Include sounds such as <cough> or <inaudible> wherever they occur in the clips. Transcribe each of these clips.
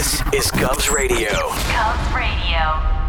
This is Govs Radio. Govs Radio.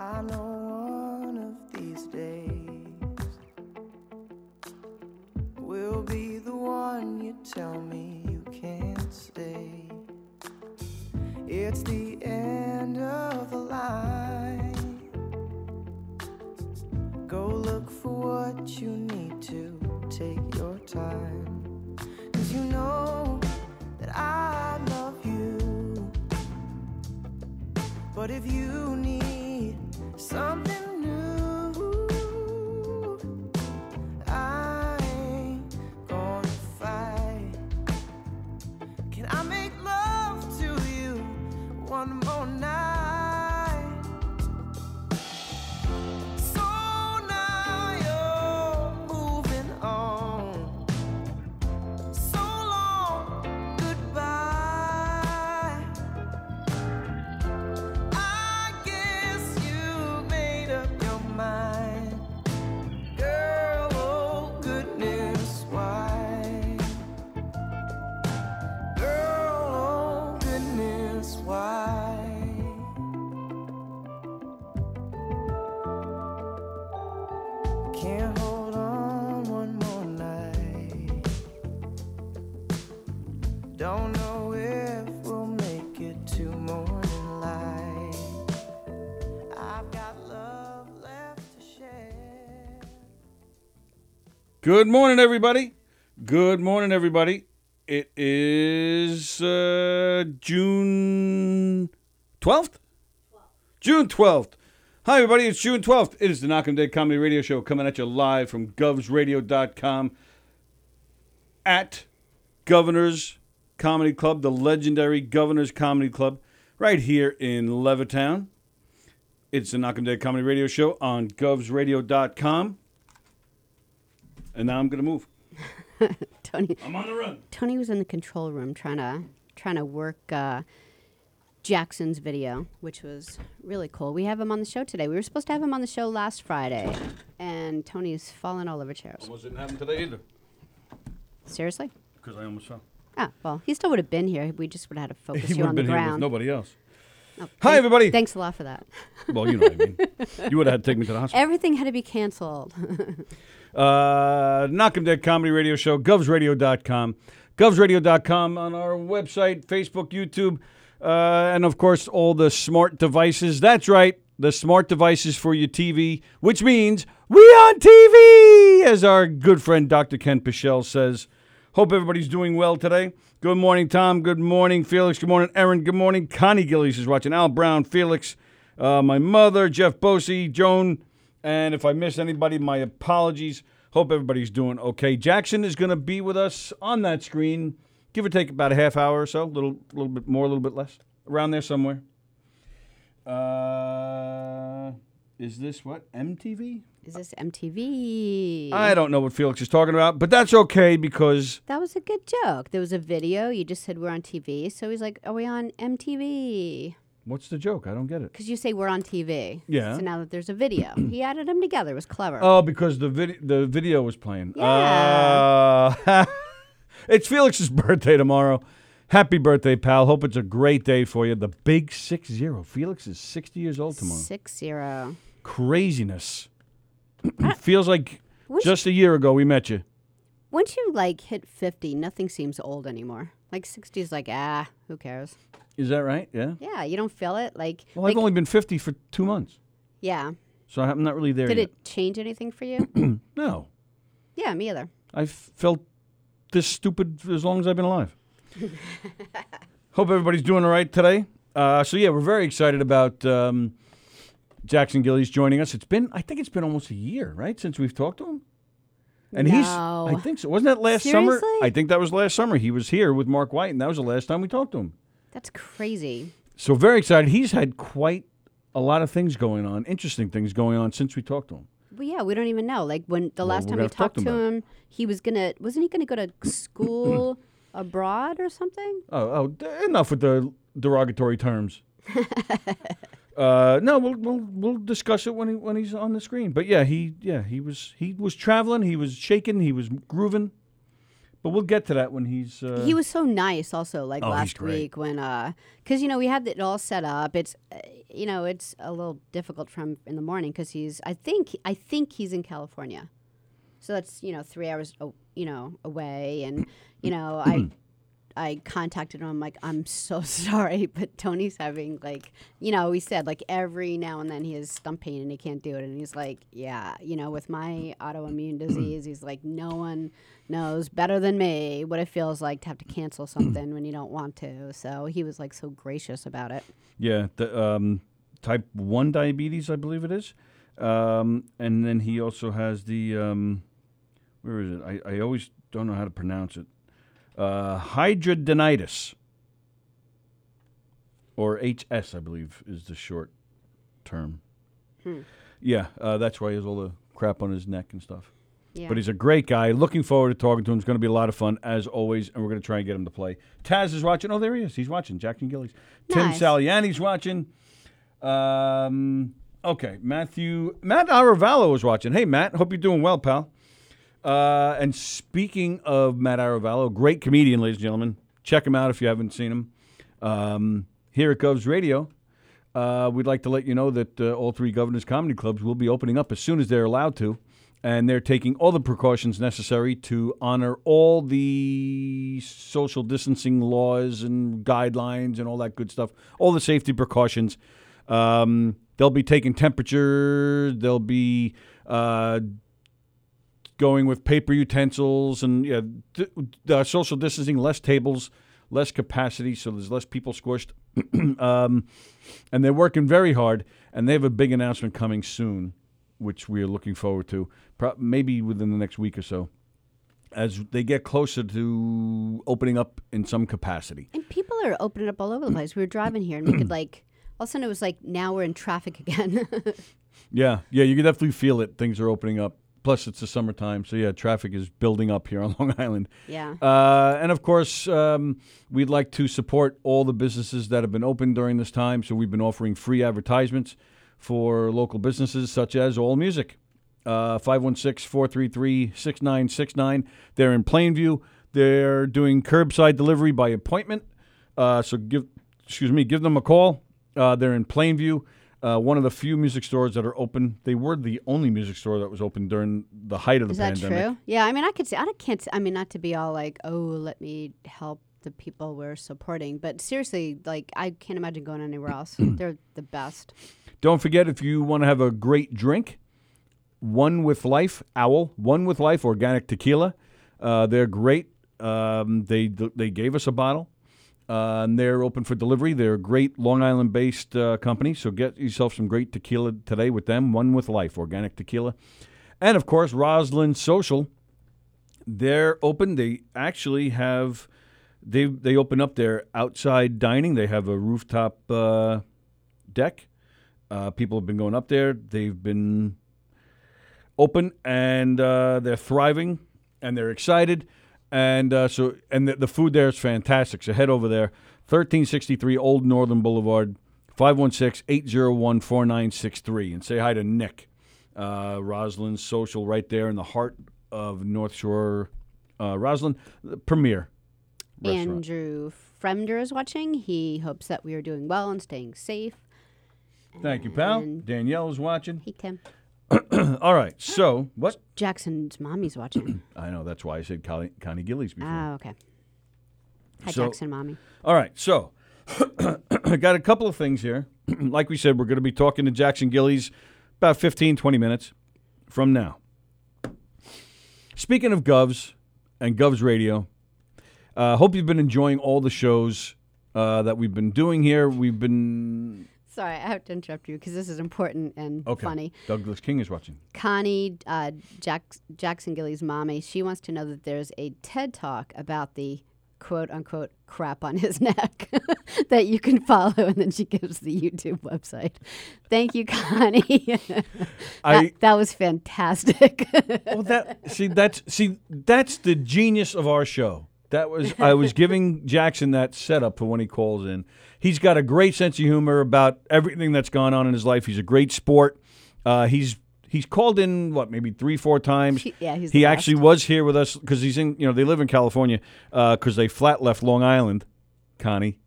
I know one of these days will be the one you tell me you can't stay. It's the Good morning, everybody. Good morning, everybody. It is uh, June 12th? June 12th. Hi, everybody. It's June 12th. It is the Knock 'em Dead Comedy Radio Show coming at you live from govsradio.com at Governor's Comedy Club, the legendary Governor's Comedy Club, right here in Levittown. It's the Knock 'em Dead Comedy Radio Show on govsradio.com. And now I'm going to move. <laughs> Tony I'm on the run. Tony was in the control room trying to trying to work uh, Jackson's video, which was really cool. We have him on the show today. We were supposed to have him on the show last Friday, and Tony's fallen all over chairs. Almost didn't happen today either Seriously? because I almost fell. Ah, well, he still would have been here. We just would have had to <laughs> focus He you on have the been here with ground. nobody else. Oh, Hi, thank- everybody. Thanks a lot for that. Well, you know what I mean. <laughs> You would have had to take me to the hospital. Everything had to be canceled. Uh, Knock 'em Dead Comedy Radio Show, govsradio.com. Govsradio.com on our website, Facebook, YouTube, uh, and of course, all the smart devices. That's right, the smart devices for your TV, which means we on TV, as our good friend Dr. Ken Pichelle says. Hope everybody's doing well today. Good morning, Tom. Good morning, Felix. Good morning, Aaron. Good morning. Connie Gillies is watching. Al Brown, Felix, uh, my mother, Jeff Bosey, Joan. And if I miss anybody, my apologies. Hope everybody's doing okay. Jackson is going to be with us on that screen, give or take about a half hour or so, a little, little bit more, a little bit less, around there somewhere. Uh, is this what MTV? Is this MTV? I don't know what Felix is talking about, but that's okay because that was a good joke. There was a video. You just said we're on TV. So he's like, Are we on MTV? What's the joke? I don't get it. Because you say we're on TV. Yeah. So now that there's a video, <clears throat> he added them together. It was clever. Oh, because the video the video was playing. Yeah. Uh, <laughs> it's Felix's birthday tomorrow. Happy birthday, pal. Hope it's a great day for you. The big six zero. Felix is sixty years old tomorrow. Six zero. Craziness. <clears throat> Feels like just a year ago we met you. Once you like hit fifty, nothing seems old anymore. Like sixty is like ah, who cares? Is that right? Yeah. Yeah, you don't feel it. Like, Well, like I've only been fifty for two months, yeah. so I'm not really there Did yet. it change anything for you? <clears throat> No, yeah, me either. I've felt this stupid as long as I've been alive. <laughs> Hope everybody's doing all right today. Uh, so yeah, we're very excited about um, Jackson Gillies joining us. It's been, I think it's been almost a year, right, since we've talked to him. And he's, I think so. Wasn't that last summer? I think that was last summer. He was here with Mark White, and that was the last time we talked to him. That's crazy. So very excited. He's had quite a lot of things going on, interesting things going on since we talked to him. Well, yeah, we don't even know. Like when the Well, last time we talked to him he was gonna wasn't he gonna go to school <coughs> abroad or something? Oh, oh, d- enough with the derogatory terms. <laughs> uh, no, we'll, we'll we'll discuss it when he when he's on the screen. But yeah, he yeah he was he was traveling, he was shaking, he was grooving. But we'll get to that when he's. Uh, he was so nice also like Oh, last week when uh because you know we had it all set up it's uh, you know it's a little difficult from in the morning because he's i think i think he's in california so that's you know three hours o- you know away and you know i <clears throat> I contacted him. I'm like, I'm so <laughs> sorry, but Tony's having like, you know, he said like every now and then he has stump pain and he can't do it. And he's like, yeah, you know, with my autoimmune <clears throat> disease, he's like, no one knows better than me what it feels like to have to cancel <clears throat> something when you don't want to. So he was like so gracious about it. yeah, the um, type one diabetes, I believe it is, um, and then he also has the um, where is it? I, I always don't know how to pronounce it. Uh, hidradenitis, or HS, I believe, is the short term. Yeah, uh, that's why he has all the crap on his neck and stuff. Yeah. But he's a great guy. Looking forward to talking to him. It's going to be a lot of fun, as always, and we're going to try and get him to play. Taz is watching. Oh, there he is. He's watching. Jackson Gillies. Tim Nice. Saliani's watching. Um, okay, Matthew. Matt Aravallo is watching. Hey, Matt. Hope you're doing well, pal. Uh, and speaking of Matt Aravallo, great comedian, ladies and gentlemen. Check him out if you haven't seen him. Um, here at Govs Radio, uh, we'd like to let you know that uh, all three governors' comedy clubs will be opening up as soon as they're allowed to. And they're taking all the precautions necessary to honor all the social distancing laws and guidelines and all that good stuff, all the safety precautions. Um, they'll be taking temperature. They'll be uh, going with paper utensils and yeah, d- uh, social distancing, less tables, less capacity, so there's less people squished. <clears throat> um, and they're working very hard, and they have a big announcement coming soon, which we are looking forward to, pro- maybe within the next week or so, as they get closer to opening up in some capacity. And people are opening up all over the place. We were driving here and we could <clears throat> like all of a sudden it was like now we're in traffic again. <laughs> Yeah, yeah, you can definitely feel it. Things are opening up. Plus, it's the summertime, so yeah, traffic is building up here on <laughs> Long Island. yeah. Uh, and of course, um, we'd like to support all the businesses that have been open during this time. So we've been offering free advertisements for local businesses such as All Music. Uh, 516 433 6969. They're in Plainview. They're doing curbside delivery by appointment. Uh, so give, excuse me, give them a call. Uh, they're in Plainview. Uh, one of the few music stores that are open. They were the only music store that was open during the height of the Is that pandemic. true? Yeah, I mean I could say I don't- can't I mean not to be all like, "Oh, let me help the people we're supporting." But seriously, like I can't imagine going anywhere else. <coughs> They're the best. Don't forget if you want to have a great drink, One with Life, Owl, One with Life organic tequila. Uh, they're great. Um, they they gave us a bottle. Uh, and they're open for delivery. They're a great Long Island based uh, company. So get yourself some great tequila today with them. One with Life, organic tequila. And of course, Roslyn Social. They're open. They actually have they they open up their outside dining. They have a rooftop uh, deck. Uh, people have been going up there. They've been open and uh, they're thriving and they're excited. And uh, so, and the, the food there is fantastic. So head over there, 1363 Old Northern Boulevard, 516 801 4963, and say hi to Nick. Uh, Roslyn's social right there in the heart of North Shore. Uh, Roslyn, the premier restaurant. Andrew Fremder is watching. He hopes that we are doing well and staying safe. Thank you, pal. And- Danielle is watching. Hey Tim. <clears throat> All right. So, what? Jackson's mommy's watching. <clears throat> I know. That's why I said Connie, Connie Gillies before. oh, okay. Hi So- Jackson mommy. All right, so <clears throat> I got a couple of things here. like we said, we're going to be talking to Jackson Gillies about 15, 20 minutes from now. Speaking of Govs and Govs Radio, uh, hope you've been enjoying all the shows uh, that we've been doing here. We've been Sorry, I have to interrupt you because this is important and okay. funny. Douglas King is watching. Connie, uh, Jack, Jackson Gilly's mommy, she wants to know that there's a TED talk about the quote unquote crap on his <laughs> neck <laughs> that you can follow, and then she gives the YouTube website. Thank you, Connie. <laughs> that, I that was fantastic. well that see that's see that's the genius of our show. That was I was giving <laughs> Jackson that setup for when he calls in. He's got a great sense of humor about everything that's gone on in his life. He's a great sport. Uh, he's he's called in what maybe three four times. He- yeah, he's he actually best. was here with us because he's in you know they live in California because they flat left Long Island, Connie.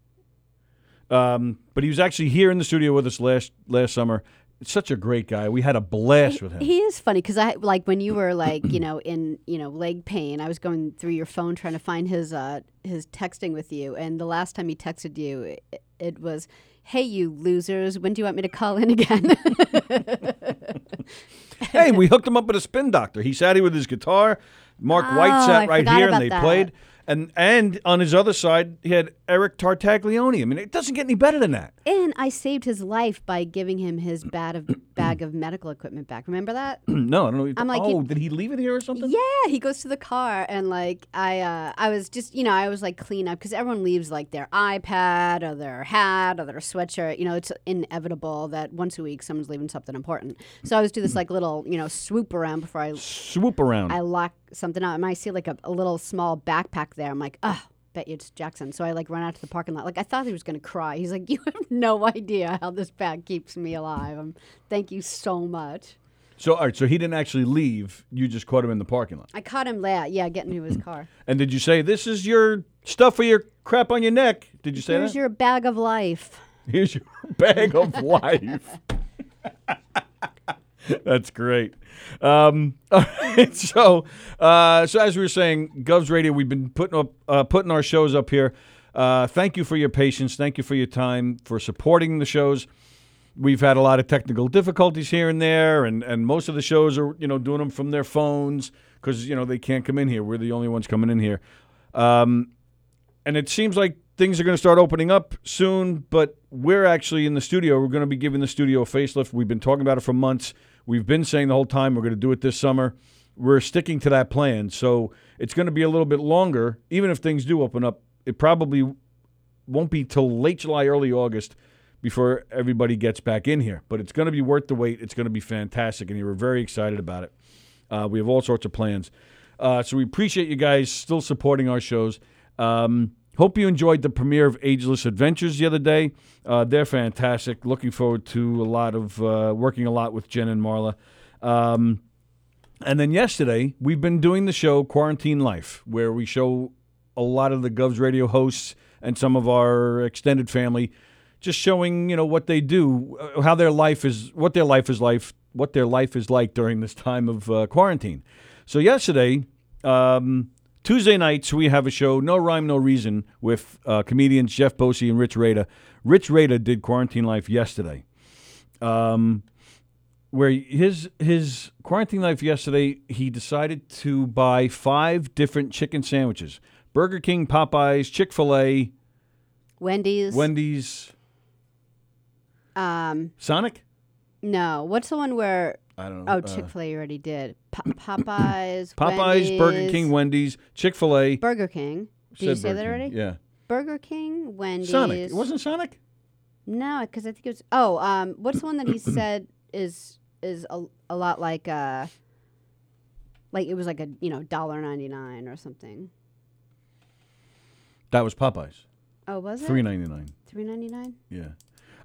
Um, but he was actually here in the studio with us last last summer. Such a great guy. We had a blast with him. He is funny because I like when you were like you know in you know leg pain. I was going through your phone trying to find his uh his texting with you, and the last time he texted you, it, it was, "Hey, you losers, when do you want me to call in again?" <laughs> hey, we hooked him up with a spin doctor. He sat here with his guitar. Mark White Oh, sat I right here, and they that. played. And and on his other side, he had Eric Tartaglione. I mean, it doesn't get any better than that. And I saved his life by giving him his bag of <clears throat> bag of medical equipment back. Remember that? <clears throat> no, I don't know. I'm like, oh, you- did he leave it here or something? Yeah, he goes to the car and like I uh I was just you know I was like clean up because everyone leaves like their iPad or their hat or their sweatshirt. You know it's inevitable that once a week someone's leaving something important. So I was do this like little you know swoop around before I Swoop around. I lock something up and I see like a, a little small backpack there. I'm like oh. Bet you it's Jackson. So I like run out to the parking lot. Like I thought he was gonna cry. He's like, <laughs> "You have no idea how this bag keeps me alive." Um, thank you so much. so, all right. So he didn't actually leave. You just caught him in the parking lot. I caught him there. Yeah, getting into his <clears throat> car. And did you say this is your stuff for your crap on your neck? Did you say Here's that? your bag of life. <laughs> Here's your bag of <laughs> life. That's great. Um, <laughs> so, uh, so as we were saying, Govs Radio, we've been putting up, uh, putting our shows up here. Uh, thank you for your patience. Thank you for your time for supporting the shows. We've had a lot of technical difficulties here and there, and, and most of the shows are you know doing them from their phones because you know they can't come in here. We're the only ones coming in here, um, and it seems like things are going to start opening up soon. But we're actually in the studio. We're going to be giving the studio a facelift. We've been talking about it for months. We've been saying the whole time we're going to do it this summer. We're sticking to that plan, so it's going to be a little bit longer. Even if things do open up, it probably won't be till late July, early August before everybody gets back in here. But it's going to be worth the wait. It's going to be fantastic, and we're very excited about it. Uh, we have all sorts of plans. Uh, so we appreciate you guys still supporting our shows. Um, hope you enjoyed the premiere of Ageless Adventures the other day. Uh, they're fantastic. Looking forward to a lot of uh, working a lot with Jen and Marla. Um, and then yesterday, we've been doing the show Quarantine Life, where we show a lot of the Govs Radio hosts and some of our extended family just showing, you know, what they do, uh, how their life is, what their life is life, what their life is like during this time of uh, quarantine. So yesterday, um, Tuesday nights, we have a show, No Rhyme, No Reason, with uh, comedians Jeff Bosey and Rich Rada. Rich Rada did Quarantine Life yesterday. Um, where his his quarantine life yesterday, he decided to buy five different chicken sandwiches: Burger King, Popeyes, Chick Fil A, Wendy's. Wendy's, um, Sonic. no. What's the one where? I don't know. Oh, Chick Fil A you already did. Po- <coughs> Popeyes. Popeyes, Burger King, Wendy's, Chick Fil A. Burger King. Did you say that already? Yeah. Burger King, Wendy's. Sonic. It wasn't Sonic. No, because I think it was. Oh, um, what's the one that he <coughs> said is is a, a lot like uh, like it was like a you know dollar ninety nine or something. That was Popeyes. Oh, was it Three ninety nine. three ninety nine? Yeah.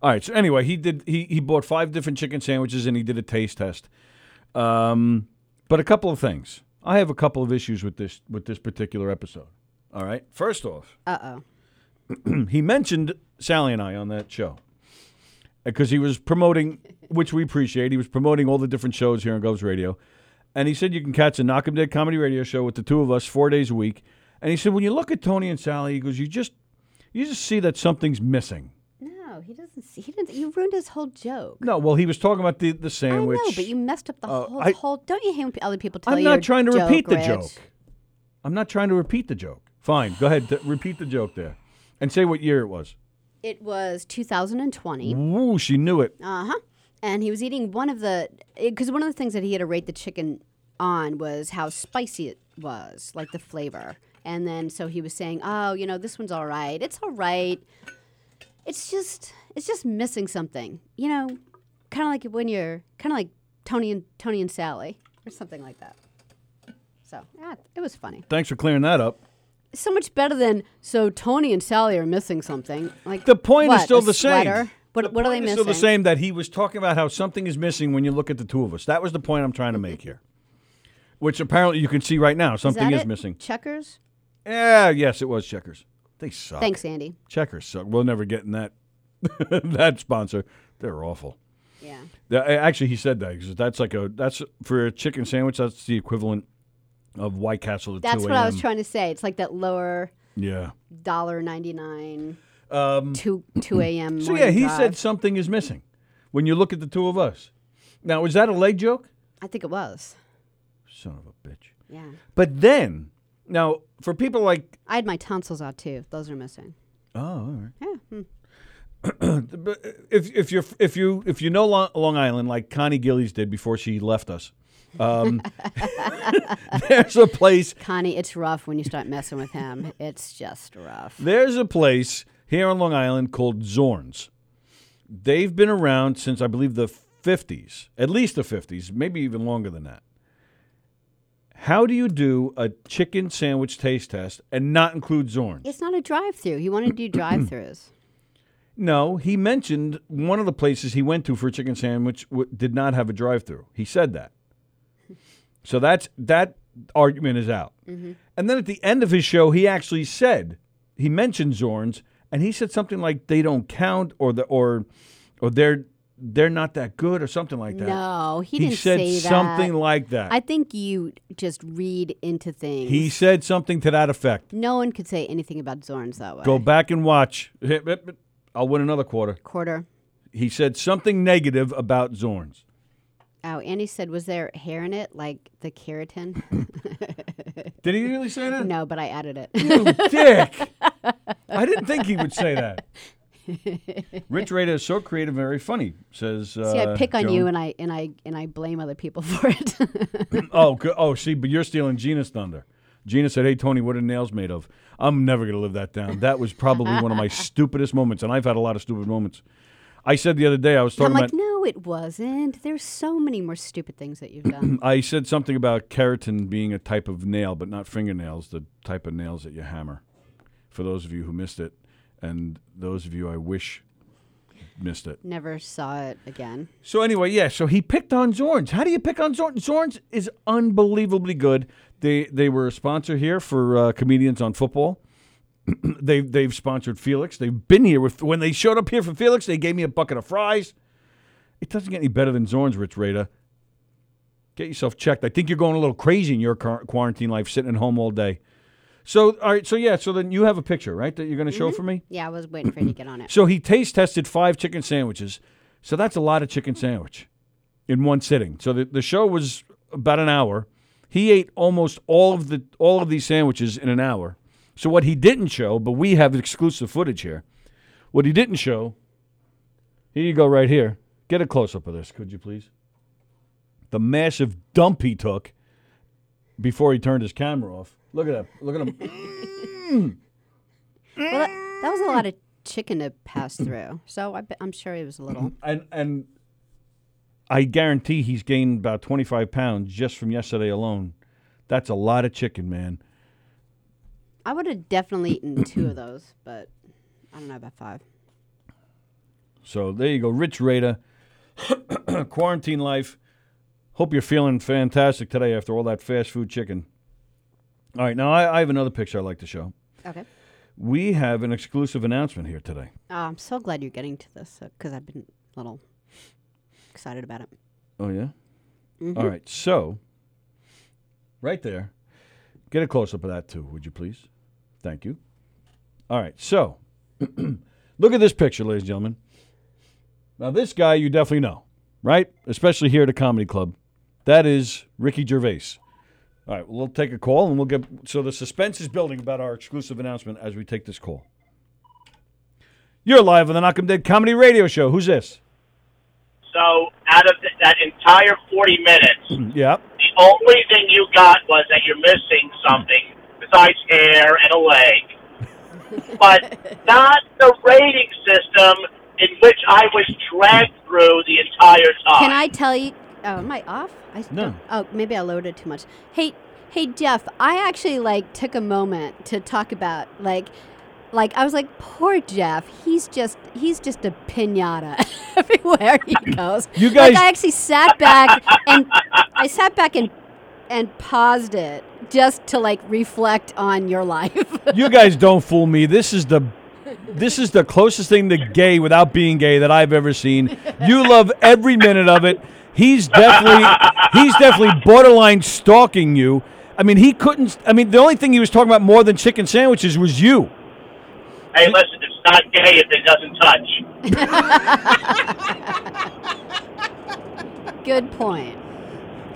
All right. So anyway, he did. He he bought five different chicken sandwiches and he did a taste test. Um, but a couple of things. I have a couple of issues with this with this particular episode. All right. First off, <clears throat> Uh oh. he mentioned Sally and I on that show because he was promoting, which we appreciate. He was promoting all the different shows here on Govs Radio, and he said you can catch a Knock 'Em Dead comedy radio show with the two of us four days a week. And he said when you look at Tony and Sally, he goes, you just you just see that something's missing. No, he doesn't. See, he didn't. You ruined his whole joke. No, well, he was talking about the the sandwich. I know, but you messed up the Uh, whole I- whole. Don't you hate when other people tell you. I'm not trying to joke, repeat the Rich? joke. I'm not trying to repeat the joke. Fine, go ahead. Th- repeat the joke there, and say what year it was. It was 2020. Woo, she knew it. Uh huh. And he was eating one of the because one of the things that he had to rate the chicken on was how spicy it was, like the flavor. And then so he was saying, "Oh, you know, this one's all right. It's all right. It's just it's just missing something. You know, kind of like when you're kind of like Tony and Tony and Sally or something like that." So yeah, it was funny. Thanks for clearing that up. So much better than so Tony and Sally are missing something. Like The point is still the same. sweater? What, The what are they missing? Still the same. That he was talking about how something is missing when you look at the two of us. That was the point I'm trying to make here. Which apparently you can see right now. Is Something is it? missing. Checkers. Yeah, yes, it was checkers. They suck. Thanks, Andy. Checkers suck. We'll never get in that <laughs> that sponsor. They're awful. Yeah. Actually, he said that because that's like a that's for a chicken sandwich. That's the equivalent of White Castle at That's 2 what I was trying to say. It's like that lower Yeah. dollar ninety nine Um, two two a.m. <clears throat> so yeah, he drive. said something is missing when you look at the two of us. Now, is that a leg joke? I think it was. Son of a bitch. Yeah. But then, now for people like, I had my tonsils out too. Those are missing. oh, all right. Yeah. hmm. <clears throat> But if if you if you if you know Long, Long Island like Connie Gillies did before she left us, um, <laughs> there's a place Connie, it's rough when you start messing with him. It's just rough. There's a place here on Long Island called Zorns. They've been around since I believe the 50s, at least the 50s, maybe even longer than that. How do you do a chicken sandwich taste test and not include Zorn? It's not a drive through. He wanted to do drive throughs. No, he mentioned one of the places he went to for a chicken sandwich w- did not have a drive-through. He said that. So that's that argument is out. Mm-hmm. And then at the end of his show, he actually said he mentioned Zorns, and he said something like they don't count or the or or they're they're not that good or something like that. No, he, he didn't said say that. something like that. I think you just read into things. he said something to that effect. no one could say anything about Zorns that way. Go back and watch. I'll win another quarter. Quarter. He said something negative about Zorns. Oh, and he said, was there hair in it, like the keratin? <laughs> Did he really say that? no, but I added it. You dick. <laughs> I didn't think he would say that. <laughs> Rich Rada is so creative and very funny, says. Uh, See, I pick on Joan. you, and I and I and I blame other people <laughs> for it. <laughs> Oh, oh, see, but you're stealing Gina's thunder. Gina said, "Hey, Tony, what are nails made of?" I'm never gonna live that down. That was probably one of my <laughs> stupidest moments, and I've had a lot of stupid moments. I said the other day I was talking. I'm like, about. no, it wasn't. There's so many more stupid things that you've done. <clears throat> I said something about keratin being a type of nail, but not fingernails, the type of nails that you hammer. For those of you who missed it, and those of you I wish missed it. Never saw it again. So anyway, yeah. So he picked on Zorns. How do you pick on Zorns? Zorns is unbelievably good. They they were a sponsor here for uh, comedians on football. <clears throat> they they've sponsored Felix. They've been here with when they showed up here for Felix. They gave me a bucket of fries. It doesn't get any better than Zorns, Rich Rada. Get yourself checked. I think you're going a little crazy in your quarantine life, sitting at home all day. So all right. So yeah. So then you have a picture, right? That you're going to show mm-hmm. for me. Yeah, I was waiting for you to get on it. So he taste tested five chicken sandwiches. So that's a lot of chicken sandwich in one sitting. So the, the show was about an hour. He ate almost all of the all of these sandwiches in an hour. So what he didn't show, but we have exclusive footage here. What he didn't show, here you go right here. Get a close up of this, could you please? The massive dump he took before he turned his camera off. Look at him. Look at him. <laughs> Mm. Well, that, that was a lot of mm. chicken to pass through. So I, I'm sure he was a little. Mm-hmm. and and I guarantee he's gained about 25 pounds just from yesterday alone. That's a lot of chicken, man. I would have definitely eaten two of <clears throat> those, but I don't know about five. So there you go, Rich Rada, <coughs> quarantine life. Hope you're feeling fantastic today after all that fast food chicken. All right, now I, I have another picture I'd like to show. Okay. We have an exclusive announcement here today. Oh, I'm so glad you're getting to this uh, because I've been a little excited about it. Oh yeah. Mm-hmm. All right, so right there, get a close up of that too, would you please? Thank you. All right, so <clears throat> look at this picture, ladies and gentlemen. Now this guy you definitely know, right? Especially here at a comedy club. That is Ricky Gervais. All right, we'll take a call and we'll get. So the suspense is building about our exclusive announcement as we take this call. You're live on the Knock 'em Dead Comedy Radio Show. Who's this? So out of th- that entire 40 minutes, <clears throat> Yeah. the only thing you got was that you're missing something besides hair and a leg. <laughs> but not the rating system in which I was dragged through the entire time. Can I tell you? Oh, am I off? I No. Oh, maybe I loaded too much. Hey, hey, Jeff. I actually like took a moment to talk about like, like I was like, poor Jeff. He's just he's just a pinata <laughs> everywhere he <laughs> goes. You like guys- I actually sat back and I sat back and and paused it just to like reflect on your life. <laughs> you guys don't fool me. This is the this is the closest thing to gay without being gay that I've ever seen. You love every minute of it. He's definitely <laughs> he's definitely borderline stalking you. I mean, he couldn't. I mean, the only thing he was talking about more than chicken sandwiches was you. hey, listen, it's not gay if it doesn't touch. <laughs> good point.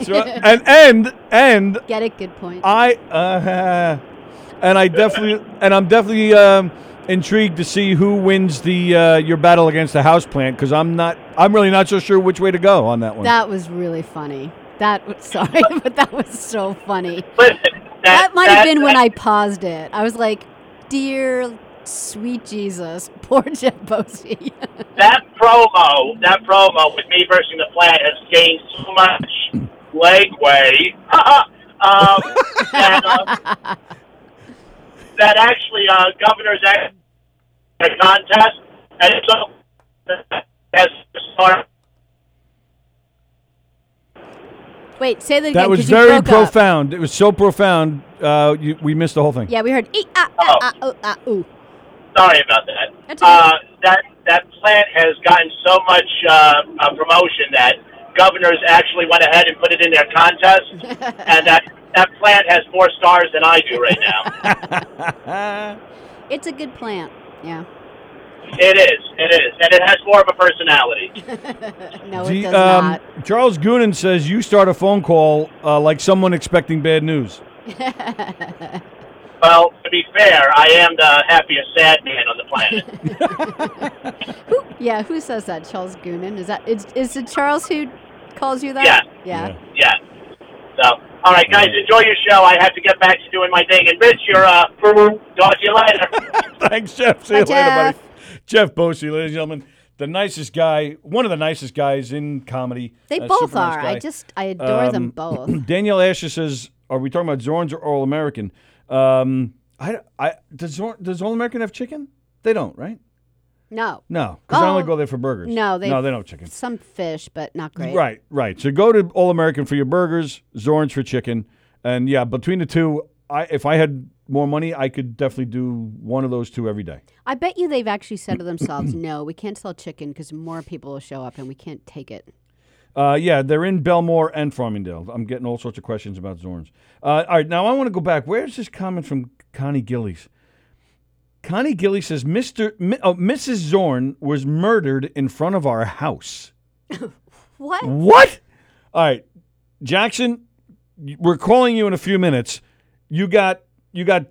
So, <laughs> and and and Get it? Good point. I uh, and I definitely and I'm definitely um, intrigued to see who wins the uh, your battle against the house plant because I'm not I'm really not so sure which way to go on that one. That was really funny. That was <laughs> sorry, but that was so funny. Listen, that, That might have been when I paused it. I was like, "Dear sweet Jesus, <laughs> poor Jeff Posey." <laughs> that promo, that promo with me versus the plant has gained so much legway. um, that, uh, that actually, uh, governor's act- a contest, and so has started. Wait, say that again. that was 'cause you very broke up. profound. It was so profound. Uh, you, we missed the whole thing. Yeah, we heard. "Ee, ah, ah, ah, oh, ah, ooh." Sorry about that. That's okay. Uh, that that plant has gotten so much uh, uh, promotion that governors actually went ahead and put it in their contest, <laughs> and that that plant has more stars than I do right now. <laughs> It's a good plant. Yeah. It is. It is, and it has more of a personality. <laughs> no, it you- does um, not. Charles Goonan says you start a phone call uh, like someone expecting bad news. <laughs> Well, to be fair, I am the happiest sad man on the planet. Who, yeah, who says that? Charles Goonan? Is that is, is it Charles who calls you that? Yeah. Yeah. yeah. So, all right, guys, enjoy your show. I have to get back to doing my thing. And Rich, you're uh, talk to you later. <laughs> Thanks, Jeff. See Bye, you later, buddy. Jeff. Jeff Bosey, ladies and gentlemen, the nicest guy, one of the nicest guys in comedy. They Uh, both super nice are. I just I adore them Um, both. <clears throat> Danielle Asher says, "Are we talking about Zorns or All American?" Um, I, I does Zorn, does All American have chicken? They don't, right? No. No, because I only Oh, go there for burgers. No, they no, they don't have chicken. Some fish, but not great. Right, right. So go to All American for your burgers, Zorns for chicken, and yeah, between the two, I if I had more money, I could definitely do one of those two every day. I bet you they've actually said to themselves, <clears throat> "No, we can't sell chicken because more people will show up and we can't take it." Uh, yeah, they're in Bellmore and Farmingdale. I'm getting all sorts of questions about Zorns. Uh, all right, now I want to go back. Where's this comment from Connie Gillies? Connie Gillies says, Mr. Mi- oh, Mrs. Zorn was murdered in front of our house. <laughs> What? What? All right, Jackson, we're calling you in a few minutes. You got you got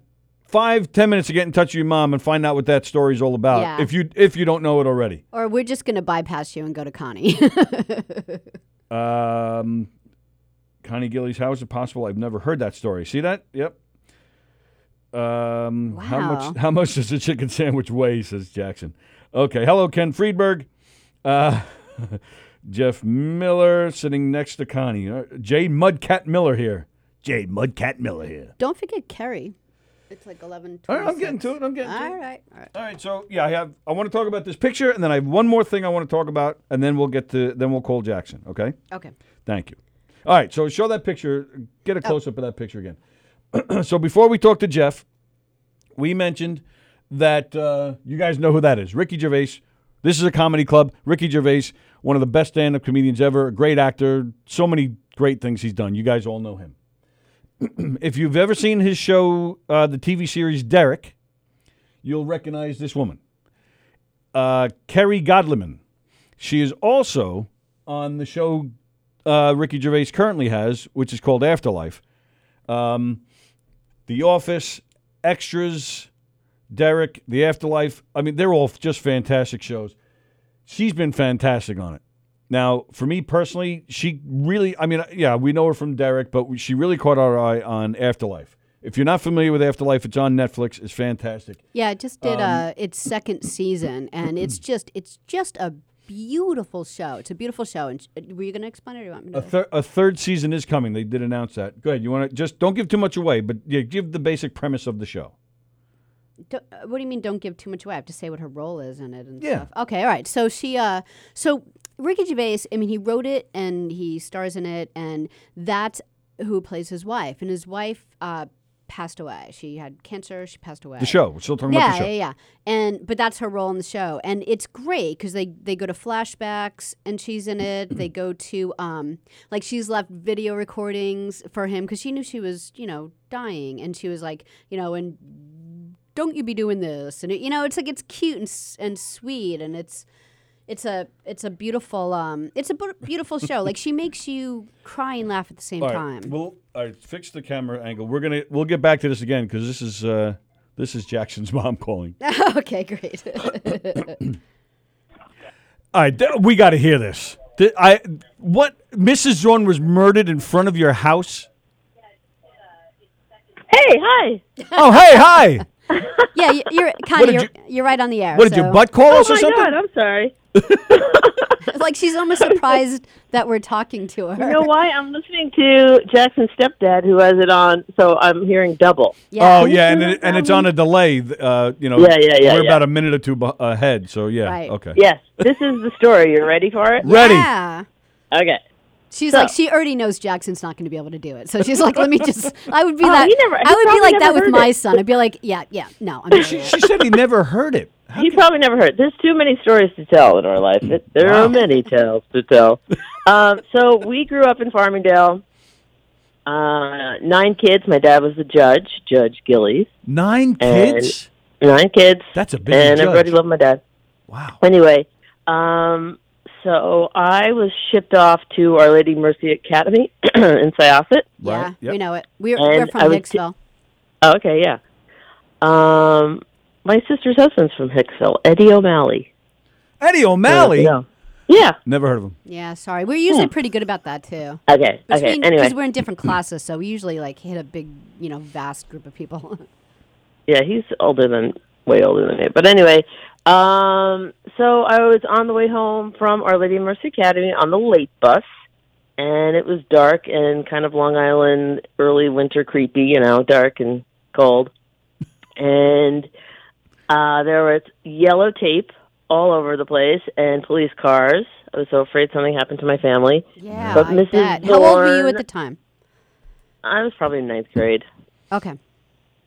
five ten minutes to get in touch with your mom and find out what that story's all about. Yeah. If you if you don't know it already. Or we're just gonna bypass you and go to Connie. <laughs> Um, Connie Gillies, how is it possible? I've never heard that story. See that? Yep. Um, How much? How much does a chicken sandwich weigh? Says Jackson. Okay. Hello, Ken Friedberg. Uh, <laughs> Jeff Miller sitting next to Connie. Uh, Jade Mudcat Miller here. Jade Mudcat Miller here. Don't forget Kerry. It's like eleven. All right, I'm getting to it. I'm getting to All it. All right. All right, so yeah, I have. I want to talk about this picture, and then I have one more thing I want to talk about, and then we'll get to. Then we'll call Jackson. Okay. Okay. Thank you. All right, so show that picture. Get a close up of that picture again. <clears throat> so before we talk to Jeff, we mentioned that uh, you guys know who that is. Ricky Gervais. This is a comedy club. Ricky Gervais, one of the best stand-up comedians ever. A great actor. So many great things he's done. You guys all know him. <clears throat> if you've ever seen his show, uh, the TV series Derek, you'll recognize this woman, uh, Kerry Godliman. She is also on the show uh, Ricky Gervais currently has, which is called Afterlife. Um, the Office, Extras, Derek, The Afterlife. I mean, they're all just fantastic shows. She's been fantastic on it. Now, for me personally, she really, I mean, yeah, we know her from Derek, but she really caught our eye on Afterlife. If you're not familiar with Afterlife, it's on Netflix. It's fantastic. Yeah, it just did Um, uh, its second season, and it's <clears throat> just it's just a beautiful show. It's a beautiful show. And sh- were you going to explain it? Or do you want me to? A, thir- a third season is coming. They did announce that. Go ahead. You want to just don't give too much away, but yeah, give the basic premise of the show. Do- uh, what do you mean? Don't give too much away. I have to say what her role is in it and Yeah. stuff. Okay, all right. So she, uh, so Ricky Gervais. I mean, he wrote it and he stars in it, and that's who plays his wife. And his wife uh, passed away. She had cancer. She passed away. The show. We're still talking Yeah, about the show. yeah, yeah. yeah. And but that's her role in the show, and it's great because they they go to flashbacks, and she's in it. they go to um like she's left video recordings for him because she knew she was you know dying, and she was like you know and don't you be doing this, and it, you know it's like it's cute and and sweet, and it's. It's a it's a beautiful um it's a bu- beautiful show like she makes you cry and laugh at the same All right. time. We'll all right, fix the camera angle. We're gonna we'll get back to this again because this is uh, this is Jackson's <laughs> mom calling. <laughs> okay, great. <laughs> All right, th- we got to hear this. Th- I what Mrs. Zorn was murdered in front of your house. Hey, hi. Oh, hey, hi. yeah, you- you're kind did of you're, you're right on the air. What did so- your butt call Oh us or my something? God, I'm sorry. <laughs> like she's almost surprised that we're talking to her. You know why? I'm listening to Jackson's stepdad, who has it on, so I'm hearing double. Yeah. Oh yeah, and it, and it's on a delay. Uh, you know, Yeah, yeah, yeah, We're yeah. about a minute or two beh- ahead, so yeah. Right. Okay. Yes, this is the story. You're ready for it? Ready? Yeah. Okay. She's So- like she already knows Jackson's not going to be able to do it, so she's like, "Let me just." I would be Oh, that. never- I would be like that with heard my son. I'd be like, "Yeah, yeah, no, I'm doing She, she said he never heard it. How You probably never heard. There's too many stories to tell in our life. It, there Wow. are many tales to tell. um, so we grew up in Farmingdale. Uh, nine kids. My dad was the judge, Judge Gillies. Nine kids. Nine kids. That's a busy and judge. everybody loved my dad. Wow. Anyway, um, so I was shipped off to Our Lady Mercy Academy <clears throat> in Syosset. Yeah, Right, yep. we know it. We're, we're from was Hicksville. Oh, okay, yeah. Um, my sister's husband's from Hicksville, Eddie O'Malley. Eddie O'Malley. Yeah. Yeah. Never heard of him. yeah, sorry. We're usually pretty good about that too. Okay. Okay. Anyway, because we're in different classes, so we usually like hit a big, you know, vast group of people. <laughs> yeah, he's older than way older than me. But anyway, um, so I was on the way home from Our Lady of Mercy Academy on the late bus, and it was dark and kind of Long Island early winter creepy, you know, dark and cold, <laughs> and uh, there was yellow tape all over the place and police cars. I was so afraid something happened to my family. yeah, But I Mrs. bet. How old were you at the time? I was probably in ninth grade. Okay.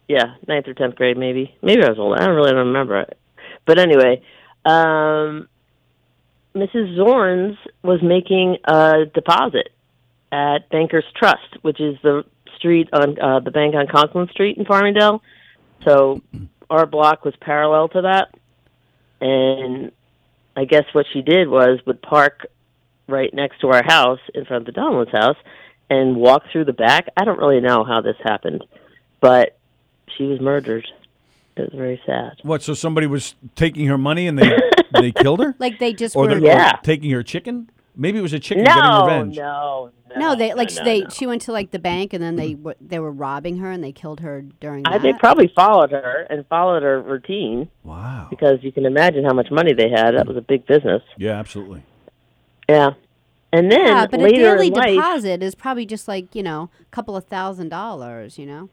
yeah, ninth or tenth grade, maybe. Maybe I was older. I don't really remember it. But anyway, um, Mrs. Zorns was making a deposit at Bankers Trust, which is the street on uh, the bank on Conklin Street in Farmingdale. So our block was parallel to that, and I guess what she did was would park right next to our house in front of the Donald's house and walk through the back. I don't really know how this happened, but she was murdered. It was very sad. What? So somebody was taking her money and they they <laughs> killed her, Like they just or, were. the, Yeah. or taking her chicken? Maybe it was a chicken getting revenge. no, no. no, they like no, they. no. She went to like the bank, and then they mm-hmm. w- they were robbing her, and they killed her during I, that. they probably followed her and followed her routine Wow. because you can imagine how much money they had. That was a big business. Yeah, absolutely. Yeah. And then yeah, but a daily in life, deposit is probably just like you know a couple of thousand dollars. You know.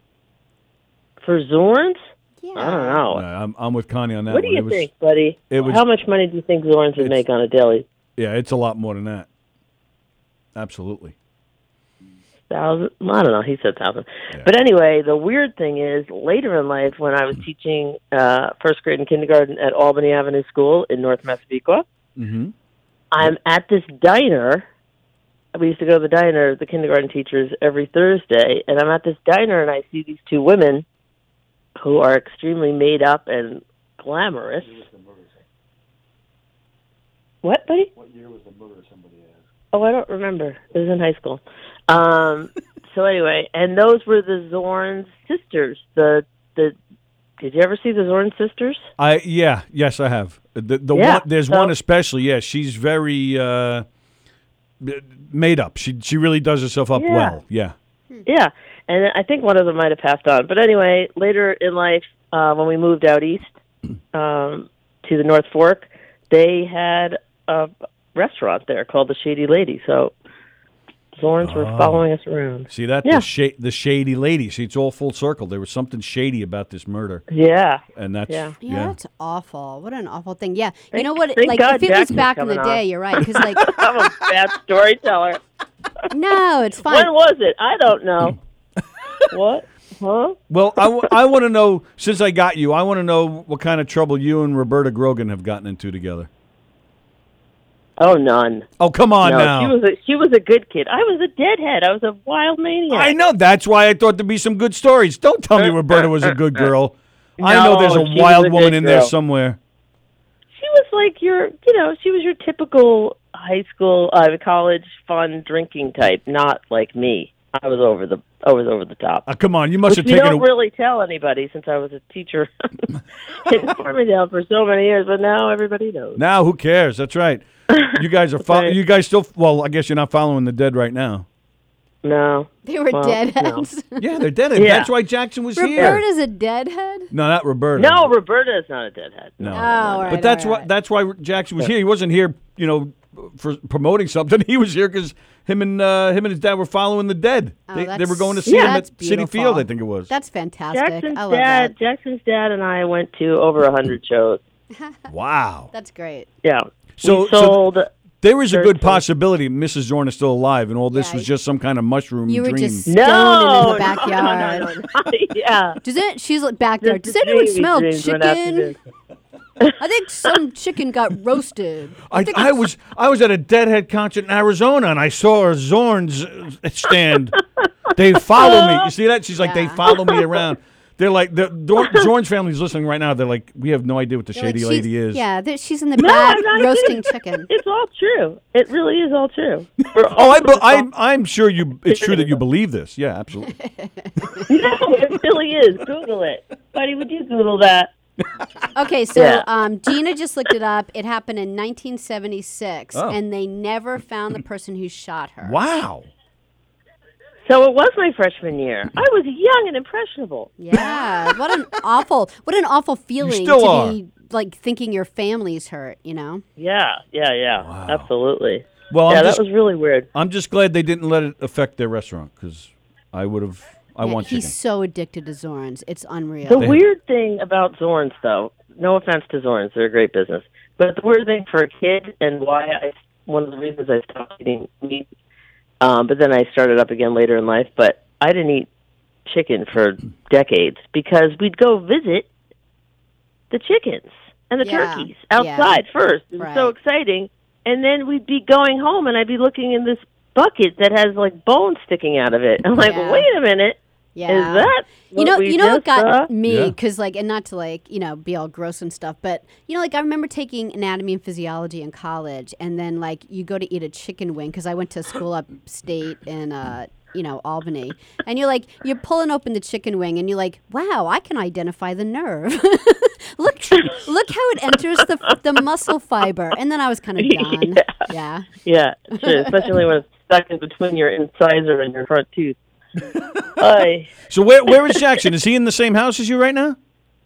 for Zorns, Yeah. I don't know. No, I'm, I'm with Connie on that what do one. you it was, think, buddy? it was- how much money do you think Zorns would make on a daily? Yeah, it's a lot more than that. Absolutely. thousand. I don't know. He said thousand. But anyway, the weird thing is later in life, when I was teaching uh, first grade and kindergarten at Albany Avenue School in North Massapequa, Mm-hmm. I'm at this diner. We used to go to the diner, the kindergarten teachers, every Thursday, and I'm at this diner and I see these two women who are extremely made up and glamorous. What, buddy? What year was the murder somebody asked? Oh, I don't remember. It was in high school. Um, <laughs> so anyway, and those were the Zorn sisters. The the did you ever see the Zorn sisters? I yeah yes I have the the Yeah, one there's so- one especially yeah she's very uh, made up she she really does herself up Yeah. well yeah Yeah, and I think one of them might have passed on. But anyway, later in life, uh, when we moved out east <clears throat> um, to the North Fork, they had a restaurant there called the Shady Lady. So Zorns were ah. following us around. see that Yeah. the sha- the shady lady see it's all full circle there was something shady about this murder Yeah, and that's Yeah. yeah, Yeah, that's awful. What an awful thing. Yeah, you know what? Like God if it was back in the on. day, you're right. Because like, <laughs> I'm a bad storyteller. <laughs> no, it's fine. When was it? I don't know. <laughs> what? Huh? well I, w- I want to know since I got you I want to know what kind of trouble you and Roberta Grogan have gotten into together Oh, none. oh come on no, now she was a she was a good kid. I was a deadhead. I was a wild maniac. I know that's why I thought there'd be some good stories don't tell me <laughs> Roberta was a good girl <laughs> I know there's a wild a woman in there somewhere she was like your you know she was your typical high school uh, college fun drinking type not like me i was over the i was over the top Uh, come on you must which have taken don't a, really tell anybody since i was a teacher <laughs> in farmingdale for so many years but now everybody knows Now who cares? That's right. You guys are fo- Right. you guys still well, I guess you're not following the dead right now. no they were Well, deadheads. Yeah, they're dead. Yeah. That's why Jackson was here. Roberta's a deadhead. No, not Roberta. no roberta is not a deadhead No. Oh, all right. But that's all why that's why Jackson was here. He wasn't here, you know, for promoting something. <laughs> He was here because him and uh, him and his dad were following the dead. Oh, they, they were going to see yeah, him at that's Citi. Field, I think it was. That's fantastic. jackson's I love dad that. jackson's dad and i went to over a hundred shows <laughs> wow. That's great. yeah So- we so- sold There is a good possibility Mrs. Zorn is still alive, and all this Yeah, was just some kind of mushroom You were dream. just no in the backyard. no, no, no. <laughs> yeah Does it? She's like back there. Does anyone smell dreams went after chicken? I think some chicken got roasted. I, I was I was at a Deadhead concert in Arizona and I saw a Zorn's stand. They follow me. You see that? She's like they follow me around. They're like the Dor- <coughs> Zorn's family's listening right now. They're like, we have no idea what the They're like, shady she's- lady is. Yeah, there- she's in the back I'm not roasting kidding. chicken. <laughs> It's all true. It really is all true. <laughs> For Oh, all I, be- I I'm sure you. It's true that you <laughs> believe this. Yeah, absolutely. No, it really is. Google it. Buddy, would you Google that? Okay, so Yeah. um, Gina just looked it up. It happened in 1976, Oh. and they never found the person who shot her. Wow. So it was my freshman year. I was young and impressionable. Yeah, what an <laughs> awful, what an awful feeling to are. be like thinking your family's hurt. You know? Yeah, yeah, yeah. Absolutely. Well, I'm yeah, just, that was really weird. I'm just glad they didn't let it affect their restaurant because I would have. I Yeah, want he's chicken. so addicted to Zorns. It's unreal. The They- weird thing about Zorns, though, no offense to Zorns, they're a great business, but the weird thing for a kid and why I, one of the reasons I stopped eating meat, um, but then I started up again later in life, but I didn't eat chicken for decades because we'd go visit the chickens and the Yeah, turkeys yeah. outside first. It was so exciting. And then we'd be going home and I'd be looking in this bucket that has like bones sticking out of it. I'm like, Yeah. wait a minute. Yeah. Is that you know, we you know what got saw? me Yeah. because like, and not to like, you know, be all gross and stuff, but you know, like I remember taking anatomy and physiology in college, and then like you go to eat a chicken wing because I went to school upstate in uh, you know, Albany, and you're like, you're pulling open the chicken wing, and you're like, wow, I can identify the nerve. <laughs> look, look how it enters the the muscle fiber, and then I was kind of <laughs> done. yeah. Yeah, sure, especially when it's stuck in between your incisor and your front tooth. I So where where is Jackson? Is he in the same house as you right now?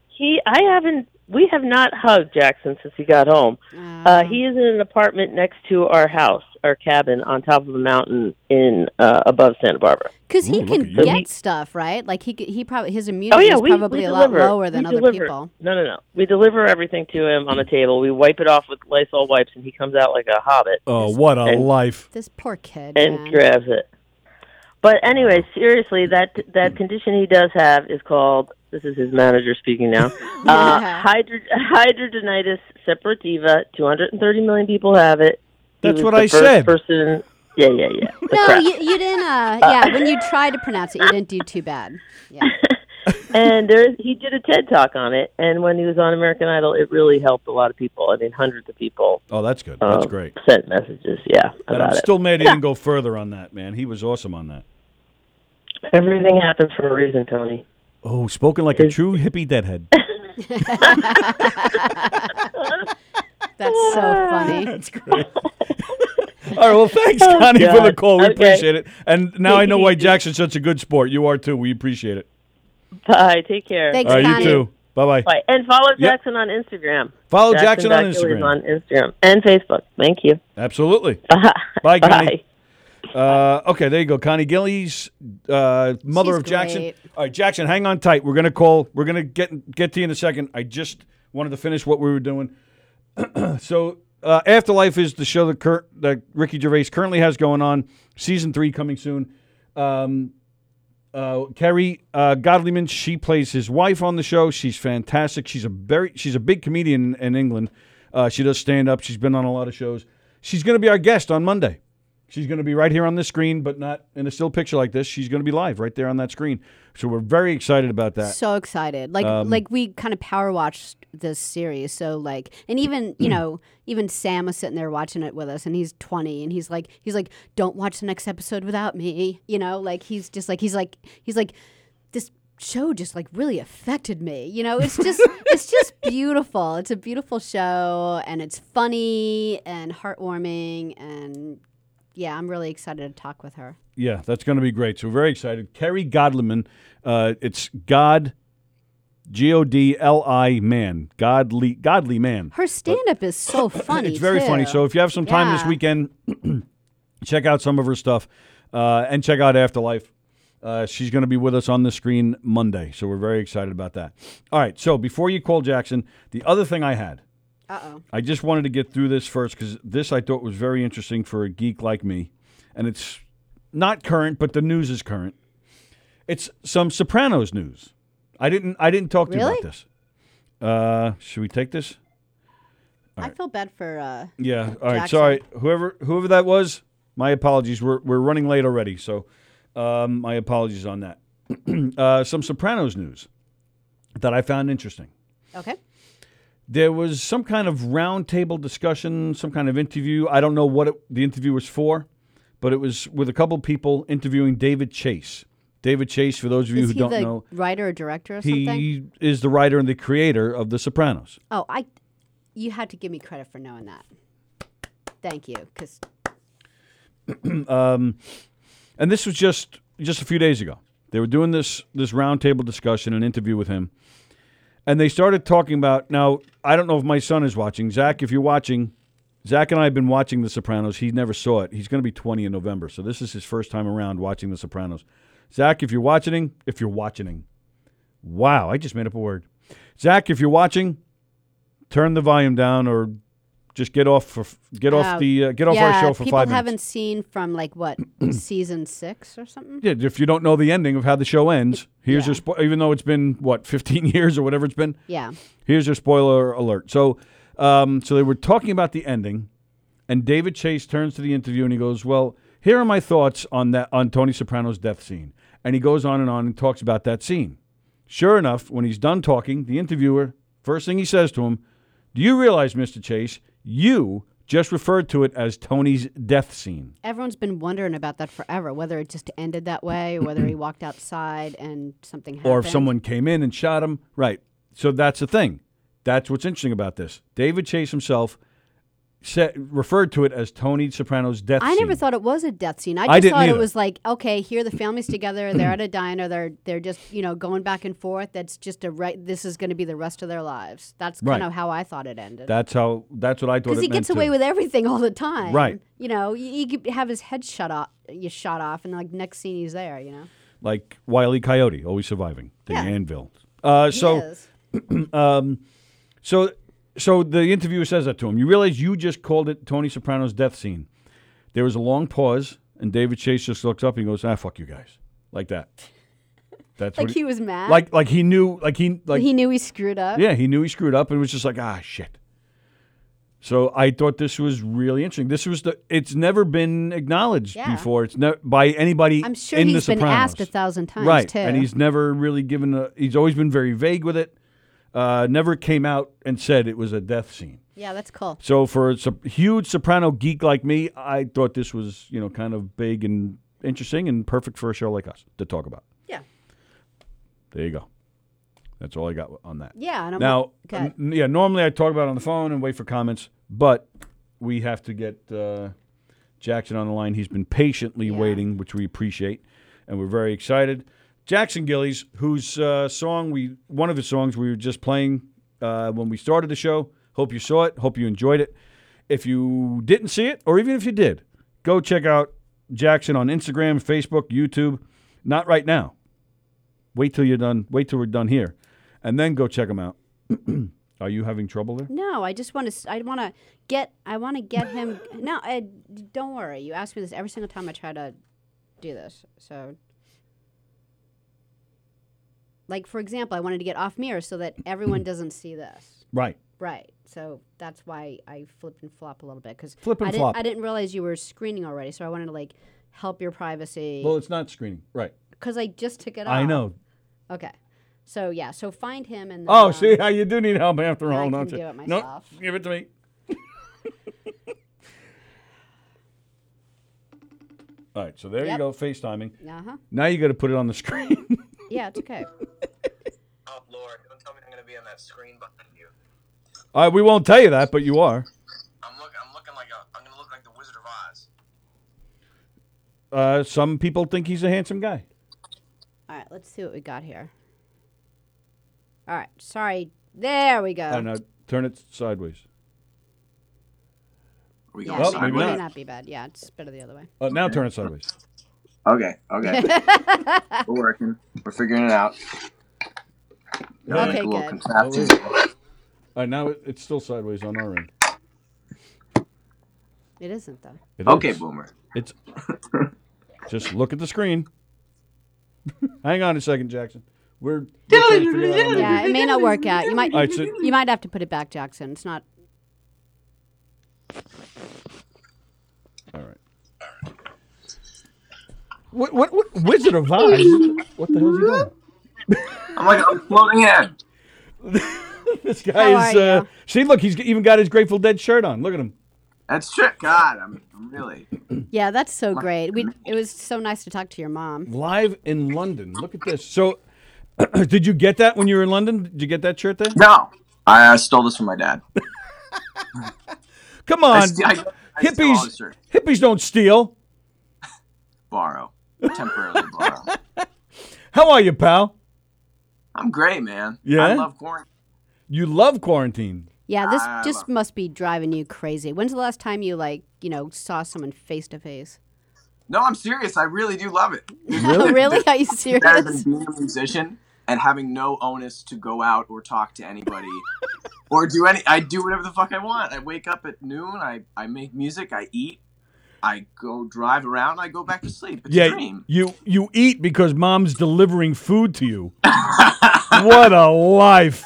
he I haven't we have not hugged Jackson since he got home. Uh, he is in an apartment next to our house, our cabin on top of a mountain in uh, above Santa Barbara. Because he Ooh, look can at you. get stuff, right? Like he c- he probably his immunity Oh yeah, is we probably we a lot deliver. lower than we other deliver. people. No, no, no. We deliver everything to him on the table. We wipe it off with Lysol wipes, and he comes out like a hobbit. Oh, what a And- life! This poor kid. and man. grabs it. But anyway, seriously, that that condition he does have is called. This is his manager speaking now. <laughs> uh, hydro, hidradenitis suppurativa. Two hundred and thirty million people have it. He That's what the I first said. Person. Yeah, yeah, yeah. The No, you, you didn't. Uh, yeah, when you tried to pronounce it, you didn't do too bad. Yeah. <laughs> and there, he did a TED talk on it. And when he was on American Idol, it really helped a lot of people. I mean, hundreds of people Oh, that's good. That's um, great. sent messages. Yeah, And I'm it. still mad he didn't <laughs> go further on that, man. He was awesome on that. Everything happens for a reason, Tony. Oh, spoken like a true hippie deadhead. <laughs> That's so funny. <laughs> That's great. <laughs> All right, well, thanks, Oh, Connie, for the God. call. We Okay. appreciate it. And now I know why Jackson's such a good sport. You are too. We appreciate it. Bye. Take care. Thanks, All right, Connie. you too. Bye bye. Bye. And follow Yep. Jackson on Instagram. Follow Jackson on Gillies Instagram. on Instagram and Facebook. Thank you. Absolutely. Bye. Bye, Connie. Uh, okay, there you go. Connie Gillies, uh, mother She's of Jackson. great. All right, Jackson, hang on tight. We're gonna call. We're gonna get get to you in a second. I just wanted to finish what we were doing. <clears throat> so, uh, Afterlife is the show that Kurt, that Ricky Gervais currently has going on. Season three coming soon. Um, uh, Kerry uh, Godliman, she plays his wife on the show. She's fantastic. She's a very she's a big comedian in England. Uh, she does stand up. She's been on a lot of shows. She's going to be our guest on Monday. She's going to be right here on this screen, but not in a still picture like this. She's going to be live right there on that screen. So we're very excited about that. So excited. Like Um, like we kind of power watched this series. So like and even, <clears throat> you know, even Sam was sitting there watching it with us and he's 20 and he's like he's like don't watch the next episode without me. You know, like he's just like he's like he's like this show just like really affected me. You know, it's just <laughs> it's just beautiful. It's a beautiful show and it's funny and heartwarming and yeah, I'm really excited to talk with her. Yeah, that's going to be great. So very excited. Kerry Godliman, uh, it's God, G O D L I man, godly, godly man. Her stand up is so <coughs> funny. It's very funny. So if you have some time this weekend, <coughs> check out some of her stuff uh, and check out Afterlife. Uh, she's going to be with us on the screen Monday. So we're very excited about that. All right. So before you call Jackson, the other thing I had, Uh oh. I just wanted to get through this first because this I thought was very interesting for a geek like me. And it's not current, but the news is current. It's some Sopranos news. I didn't I didn't talk to you about this. Uh, should we take this? I feel bad for uh Yeah. All right. Jackson. Sorry. Whoever whoever that was, my apologies. We're we're running late already, so um, my apologies on that. <clears throat> uh, some Sopranos news. that I found interesting. Okay. There was some kind of roundtable discussion, some kind of interview. I don't know what it, the interview was for, but it was with a couple people interviewing David Chase. David Chase, for those of you Is who don't know, writer or director or something? he is the writer and the creator of The Sopranos. Oh, I. You had to give me credit for knowing that. Thank you, because <clears throat> um, and this was just just a few days ago. They were doing this this roundtable discussion, an interview with him, and they started talking about. Now, I don't know if my son is watching. Zach, if you're watching, Zach and I have been watching The Sopranos. He never saw it. He's going to be 20 in November, so this is his first time around watching The Sopranos. Zach, if you're watching, if you're watching, wow, I just made up a word. Zach, if you're watching, turn the volume down or just get off for get off Uh, the uh, get off yeah, our show for five minutes. People haven't seen from like what <clears throat> season six or something. Yeah, if you don't know the ending of how the show ends, here's Yeah. your spo- even though it's been what 15 <laughs> years or whatever it's been. Yeah. Here's your spoiler alert. So, um, so they were talking about the ending, and David Chase turns to the interview and he goes, "Well, here are my thoughts on that on Tony Soprano's death scene." And he goes on and on and talks about that scene. Sure enough, when he's done talking, the interviewer first thing he says to him, "Do you realize, Mr. Chase, you just referred to it as Tony's death scene?" Everyone's been wondering about that forever, whether it just ended that way or <clears throat> whether he walked outside and something happened. or if someone came in and shot him. Right. So that's the thing. That's what's interesting about this. David Chase himself said, referred to it as Tony Soprano's death scene. I never thought it was a death scene. I I just didn't thought either. it was like, okay, here the family's together, they're at a diner, they're they're just you know going back and forth. That's just a right. This is going to be the rest of their lives. That's kind Right. of how I thought it ended. That's how. That's what I thought. Because he gets away with everything all the time. Right. You know, you could have his head shut off, you shot off, and like next scene he's there. You know. like Wiley Coyote, always surviving the Yeah. anvil. Uh, He so, is. <clears throat> so, so the interviewer says that to him. You realize you just called it Tony Soprano's death scene. There was a long pause, and David Chase just looks up and he goes, "Ah, fuck you guys," like that. That's <laughs> like what he was mad. like like he knew like he like he knew he screwed up. Yeah, he knew he screwed up and was just like, ah, shit. So I thought this was really interesting. This was the. It's never been acknowledged Yeah. before. It's never by anybody. I'm sure in he's the been Sopranos. asked a thousand times right? too. And he's never really given a. He's always been very vague with it. Uh, never came out and said it was a death scene. yeah, that's cool. So for a sop- huge soprano geek like me, I thought this was you know kind of big and interesting and perfect for a show like us to talk about. Yeah. There you go. That's all I got on that. Yeah, and I'm Now, okay. yeah, normally I talk about it on the phone and wait for comments, but we have to get uh, Jackson on the line. He's been patiently Yeah. waiting, which we appreciate, and we're very excited. Jackson Gillies, whose uh, song we, one of his songs we were just playing uh, when we started the show. Hope you saw it. Hope you enjoyed it. If you didn't see it, or even if you did, go check out Jackson on Instagram, Facebook, YouTube. Not right now. Wait till you're done. Wait till we're done here, and then go check him out. <clears throat> Are you having trouble there? No, I just want to. I want to get. I want to get him. <laughs> no, don't worry. You ask me this every single time I try to do this. So, like for example, I wanted to get off mirror so that <clears throat> everyone doesn't see this. Right. Right. So that's why I flip and flop a little bit because Flip and I didn't, flop. I didn't realize you were screening already. So I wanted to like help your privacy Well, it's not screening. Right. because I just took it off. I know. Okay. So yeah. So find him and. Oh, then, see um, how you do need help after all, don't do you? it No, myself. give it to me. <laughs> all right, so there you go, FaceTiming. Uh huh. Now you got to put it on the screen. <laughs> Yeah, it's okay. <laughs> Oh Lord, don't tell me I'm gonna be on that screen behind you. all right, we won't tell you that, but you are. I'm look I'm looking like a I'm gonna look like the Wizard of Oz. Uh, some people think he's a handsome guy. All right, let's see what we got here. All right, sorry. There we go. No, turn it sideways. Are we Yeah, Well, it maybe may not. not be bad. Yeah, it's better the other way. Uh, now turn it sideways. Okay, okay. <laughs> We're working. We're figuring it out. Gotta Okay, make a little good. contraption. All right, now it, it's still sideways on our end. It isn't though. It Okay, is. boomer. It's <laughs> just look at the screen. <laughs> Hang on a second, Jackson. We're, we're trying to figure out how to Yeah, do- it may not work out. You might All right, so you might have to put it back, Jackson. It's not. all right. What what what Wizard of Oz? What the hell is he doing? I'm like I'm floating in. <laughs> this guy How is. are Uh, you? see, look, he's even got his Grateful Dead shirt on. Look at him. That's true. God, I'm, I'm really. <clears throat> Yeah, that's so great. We it was so nice to talk to your mom. Live in London. Look at this. So, <clears throat> did you get that when you were in London? Did you get that shirt there? No, I uh, stole this from my dad. <laughs> Come I on, st- I- I stole all his hippies. shirt. Hippies don't steal. Borrow. Temporarily borrow. <laughs> How are you, pal? I'm great, man. Yeah? I love quarantine. You love quarantine. Yeah, this I just love- must be driving you crazy. When's the last time you like, you know, saw someone face to face? No, I'm serious. I really do love it. <laughs> Oh, <laughs> really? Are you Better than serious? being a musician and having no onus to go out or talk to anybody or do any. I do whatever the fuck I want. I wake up at noon. I, I make music. I eat. I go drive around. I go back to sleep. It's a Yeah, dream. you you eat because mom's delivering food to you. <laughs> what a life.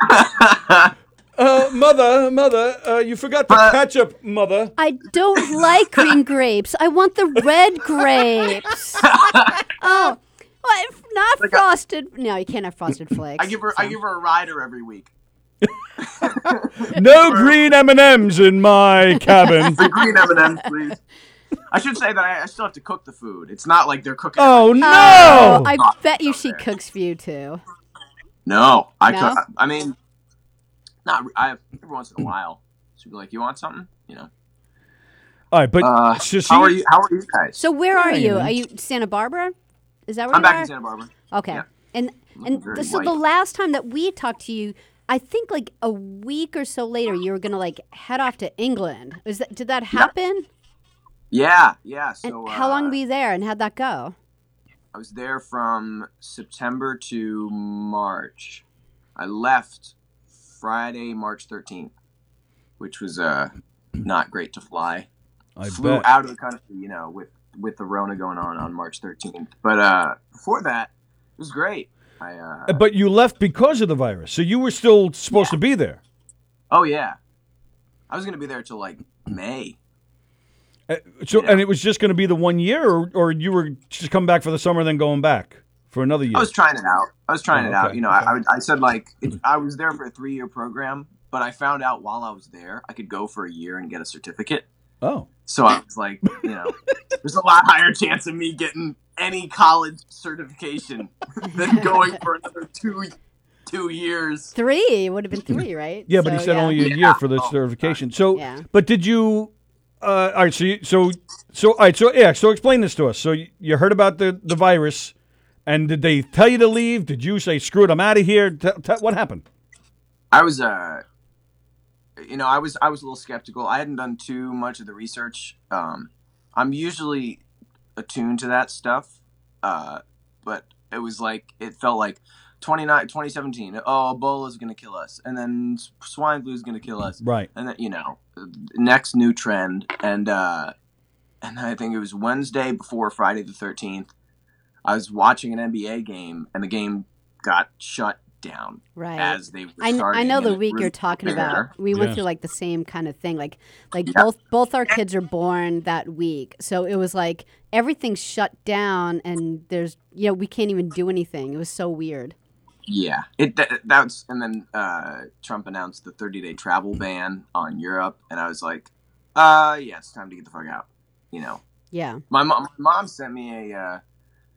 <laughs> Uh, mother, mother, uh, you forgot the Uh, ketchup, mother. I don't like green <laughs> grapes. I want the red grapes. oh, well, if not Like a- frosted. No, you can't have frosted flakes. I give her. I give her a rider every week. No green M and M's in my cabin. The <laughs> green M&Ms, please. I should say that I, I still have to cook the food. It's not like they're cooking. Oh every- no! Oh, I bet you she cooks for you too. No, I No? cook. I mean, not. I every once in a while. She'd be like, "You want something?" You know. All right, but Uh, so she, how are you? How are you guys? So where are you? you. Are you Santa Barbara? Is that where I'm you back are? in Santa Barbara. Okay. Yeah. And and very th- so the last time that we talked to you, I think like a week or so later, you were gonna like head off to England. Is that did that happen? Yeah, yeah. And So how long uh, were you there, and how'd that go? I was there from September to March. I left Friday, March 13th, which was uh not great to fly. I Flew bet. out of the country, you know, with with the Rona going on on March 13th. But uh before that, it was great. I uh, But you left because of the virus, so you were still supposed to be there. oh yeah, I was gonna be there till like May. Uh, So, Yeah. and it was just going to be the one year, or, or you were just coming back for the summer, then going back for another year. I was trying it out. I was trying Oh, it out. You know, okay. I, I, I said like it, I was there for a three year program, but I found out while I was there I could go for a year and get a certificate. Oh, So I was like, you know, <laughs> there's a lot higher chance of me getting any college certification than going for another two two years. Three it would have been three, right? yeah, but he said yeah. only a Yeah. year for the Oh, certification. So, Yeah. but did you? Uh, all right, so you, so so all right, so yeah, so explain this to us. So you, you heard about the the virus, and did they tell you to leave? Did you say screw it, I'm out of here? Tell tell- what happened? I was uh you know, I was I was a little skeptical. I hadn't done too much of the research. Um I'm usually attuned to that stuff. Uh but it was like it felt like 29 2017. Oh, Ebola's going to kill us. And then swine flu is going to kill us. Right. And then, you know, next new trend and uh and I think it was Wednesday before Friday the 13th. I was watching an NBA game and the game got shut down Right. as they were I, I know the week you're talking there. about. We went Yeah. through like the same kind of thing. Like like Yeah. both both our kids are born that week. So it was like everything's shut down and there's you know, we can't even do anything. It was so weird. Yeah, it that, that's and then uh, Trump announced the 30 day travel ban on Europe, and I was like, uh, yeah, it's time to get the fuck out. You know, Yeah. my mom, my mom sent me a, uh,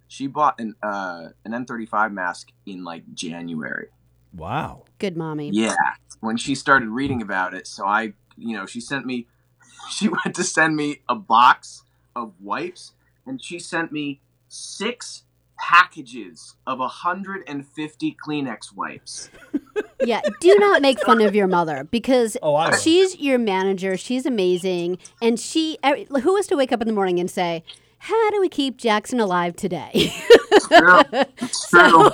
she bought an uh, an N35 mask in like January. Wow. Good mommy. Yeah, when she started reading about it, so I, you know, she sent me, <laughs> she went to send me a box of wipes, and she sent me six packages of 150 Kleenex wipes. <laughs> Yeah, do not make fun of your mother because Oh, she's your manager. She's amazing, and she. who is to wake up in the morning and say, "How do we keep Jackson alive today?" true. It's <laughs> true.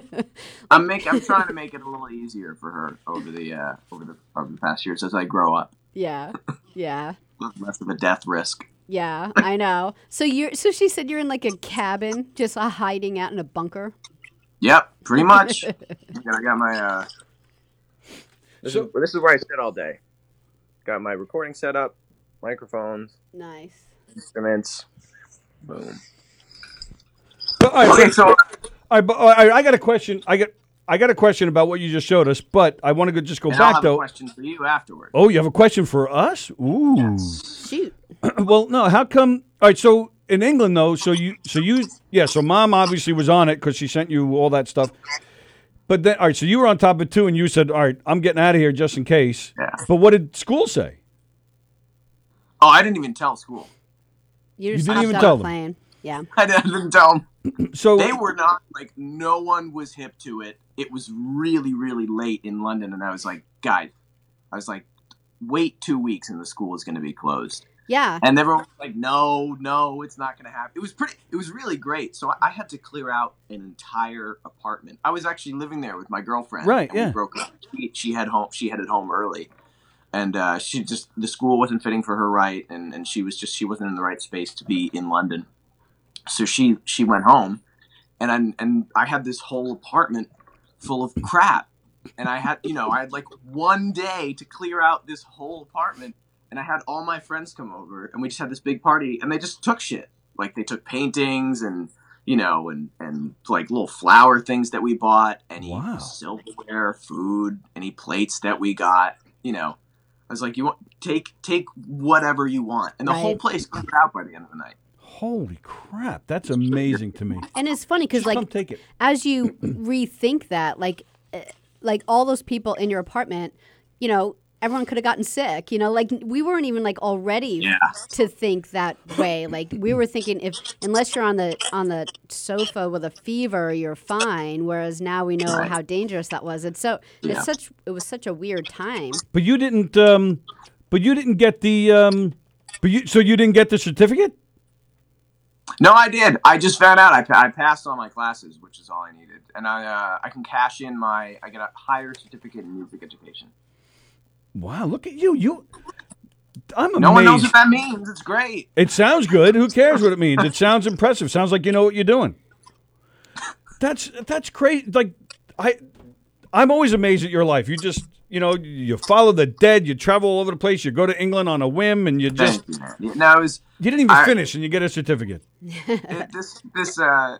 <laughs> I'm make, I'm trying to make it a little easier for her over the uh, over the over the past years as I grow up. yeah, yeah, Less of a death risk. yeah. I know. So you're. So she said you're in like a cabin, just uh, hiding out in a bunker. Yep, pretty much. <laughs> I got, I got my. Uh, this, So- is, this is where I sit all day. Got my recording set up, microphones, Nice. instruments. Boom. So, all right, Okay, so, so all right, but, all right, I got a question. I got I got a question about what you just showed us, but I want to go, just go And I'll back have a though. question for you afterwards. Oh, you have a question for us? Ooh. Shoot. <clears throat> well, no. How come? All right. So in England, though, so you, so you, yeah. So mom obviously was on it because she sent you all that stuff. But then, all right. So you were on top of two, and you said, "All right, I'm getting out of here just in case." Yeah. But what did school say? Oh, I didn't even tell school. You, just didn't even tell a them? plane. Yeah. <laughs> I didn't tell them. <clears throat> So They were not like no one was hip to it. It was really, really late in London, and I was like, guys, I was like, wait two weeks, and the school is going to be closed. Yeah. And everyone was like, no, no, it's not going to happen. It was pretty. It was really great. So I, I had to clear out an entire apartment. I was actually living there with my girlfriend. Right, and we yeah. broke up. She, she had home. She headed home early, and uh, she just the school wasn't fitting for her right, and and she was just she wasn't in the right space to be in London. So she she went home, and I, and I had this whole apartment full of crap, and I had you know I had like one day to clear out this whole apartment, and I had all my friends come over, and we just had this big party, and they just took shit, like they took paintings and you know and and like little flower things that we bought, any Wow. silverware, food, any plates that we got, you know. I was like, you want take take whatever you want, and the whole place cleared out by the end of the night. holy crap, that's amazing to me. And it's funny because like take it. as you <clears throat> rethink that, like, uh, like all those people in your apartment, you know, everyone could have gotten sick. You know, like we weren't even like all ready Yeah. to think that way. Like we were thinking if unless you're on the on the sofa with a fever, you're fine. Whereas now we know Right. how dangerous that was. It's so Yeah. it's such it was such a weird time. But you didn't. Um, but you didn't get the. Um, but you. So you didn't get the certificate. No, I did. I just found out I, I passed all my classes, which is all I needed, and I uh, I can cash in my I get a higher certificate in music education. Wow, look at you. You. I'm amazed. No one knows what that means. It's great. It sounds good. Who cares what it means? It sounds impressive. Sounds like you know what you're doing. That's that's crazy. Like I, I'm always amazed at your life. You just you know you follow the dead. You travel all over the place. You go to England on a whim, and you just Thank you, man. No, it was you didn't even I- finish, and you get a certificate. it, this this uh.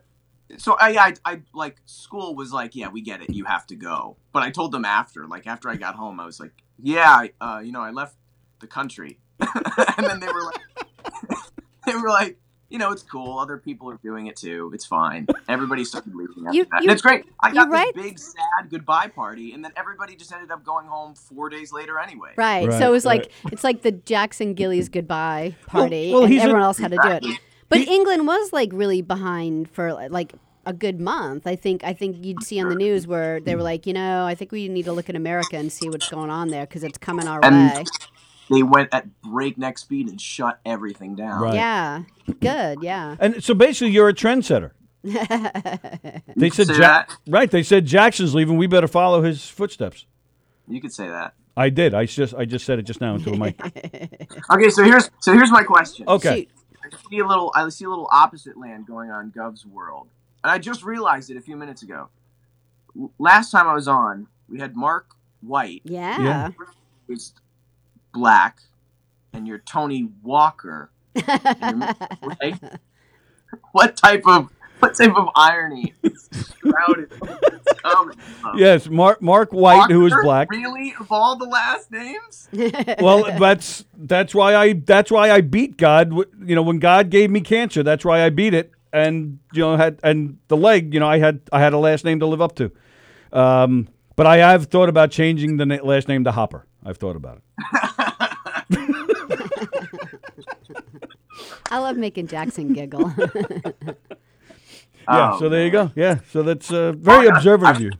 So I, I I like school was like yeah we get it you have to go but I told them after like after I got home I was like yeah uh, you know I left the country <laughs> and then they were like <laughs> they were like you know it's cool other people are doing it too it's fine everybody started leaving after You- that you- and it's great I you're got right. this big sad goodbye party and then everybody just ended up going home four days later anyway Right. Right, so it was right. like it's like the Jackson Gillies goodbye party, well, and he's a- everyone else had to do it. Exactly. But England was like really behind for like a good month. I think I think you'd see on the news where they were like, you know, I think we need to look at America and see what's going on there because it's coming our And- way. they went at breakneck speed and shut everything down Right. Yeah. Good. Yeah. And so basically, you're a trendsetter. <laughs> They said Ja- that? right. They said Jackson's leaving. We better follow his footsteps. you could say that I did. I just I just said it just now into a mic. <laughs> okay so here's so here's my question Okay. Shoot. I see a little I see a little opposite land going on Gov's world. And I just realized it a few minutes ago. Last time I was on, we had Mark White, Yeah. Yeah. who's black, and you're Tony Walker. Right? <laughs> <laughs> what type of what type of irony is shrouded in this <laughs> from? Yes, Mark Mark White, who is black. Really, of all the last names? Well, that's that's why I that's why I beat God. You know, when God gave me cancer, that's why I beat it. And you know, had and the leg. You know, I had I had a last name to live up to. Um, but I have thought about changing the na- last name to Hopper. I've thought about it. <laughs> I love making Jackson giggle. Yeah. Oh, so there you go. Yeah. So that's uh, very Well, I- observant I- of you.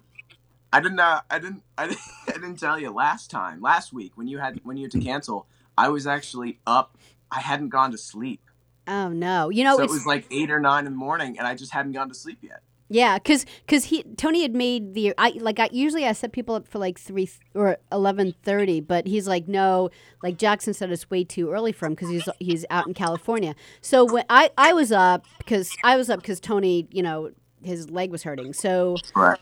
I didn't. Uh, I didn't. I didn't. <laughs> I didn't tell you last time, last week when you had when you had to cancel. I was actually up. I hadn't gone to sleep, oh no. You know so it was like eight or nine in the morning, and I just hadn't gone to sleep yet. Yeah, because because he Tony had made the I like I usually I set people up for like three th- or eleven thirty, but he's like no, like Jackson said it's way too early for him because he's he's out in California. So when I I was up because I was up because Tony you know his leg was hurting. So Right.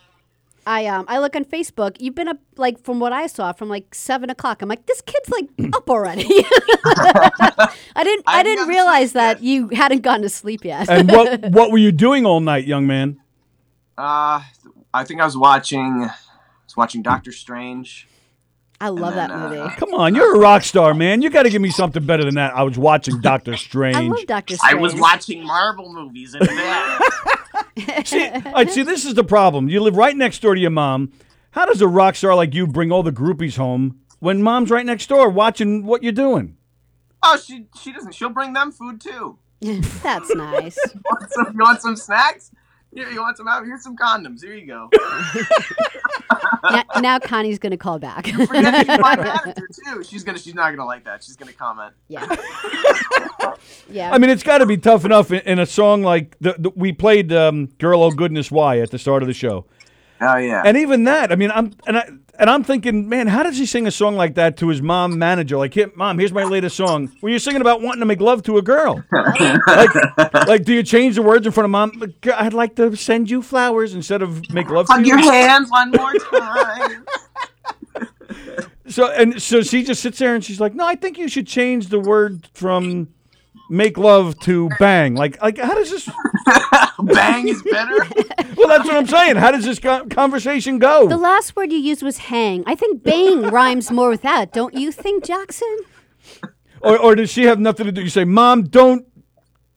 I um I look on Facebook. You've been up like from what I saw from like seven o'clock. I'm like this kid's like <clears throat> up already. <laughs> I didn't I, I didn't realize that yet. you hadn't gone to sleep yet. And what <laughs> what were you doing all night, young man? Uh, I think I was watching. I was watching Doctor Strange. I love then, that uh, movie. Come on, you're a rock star, man. You got to give me something better than that. I was watching Doctor Strange. <laughs> I love Doctor Strange. I was watching Marvel movies in bed. See, <laughs> all right, see, this is the problem. You live right next door to your mom. How does a rock star like you bring all the groupies home when mom's right next door watching what you're doing? oh, she she doesn't. She'll bring them food too. <laughs> That's nice. <laughs> Want some, you want some snacks? Here, you want some? out- Here's some condoms. Here you go. <laughs> now, now Connie's gonna call back. She's <laughs> too. She's gonna. She's not gonna like that. She's gonna comment. yeah. <laughs> Yeah. I mean, it's got to be tough enough in, in a song like the, the, we played um, "Girl Oh Goodness Why" at the start of the show, Oh yeah. and even that. I mean, I'm and I and I'm thinking, man, how does he sing a song like that to his mom manager? Like, here, mom, here's my latest song. Well, you're singing about wanting to make love to a girl. <laughs> like, like, do you change the words in front of mom? I'd like to send you flowers instead of make love to Hug you. your <laughs> hands one more time. So and so she just sits there and she's like, "No, I think you should change the word from make love to bang." Like, like how does this? <laughs> Bang is better. <laughs> Well, that's what I'm saying. How does this co- conversation go? the last word you used was hang. I think bang <laughs> rhymes more with that, don't you think, Jackson? or, or does she have nothing to do? You say, "Mom, don't."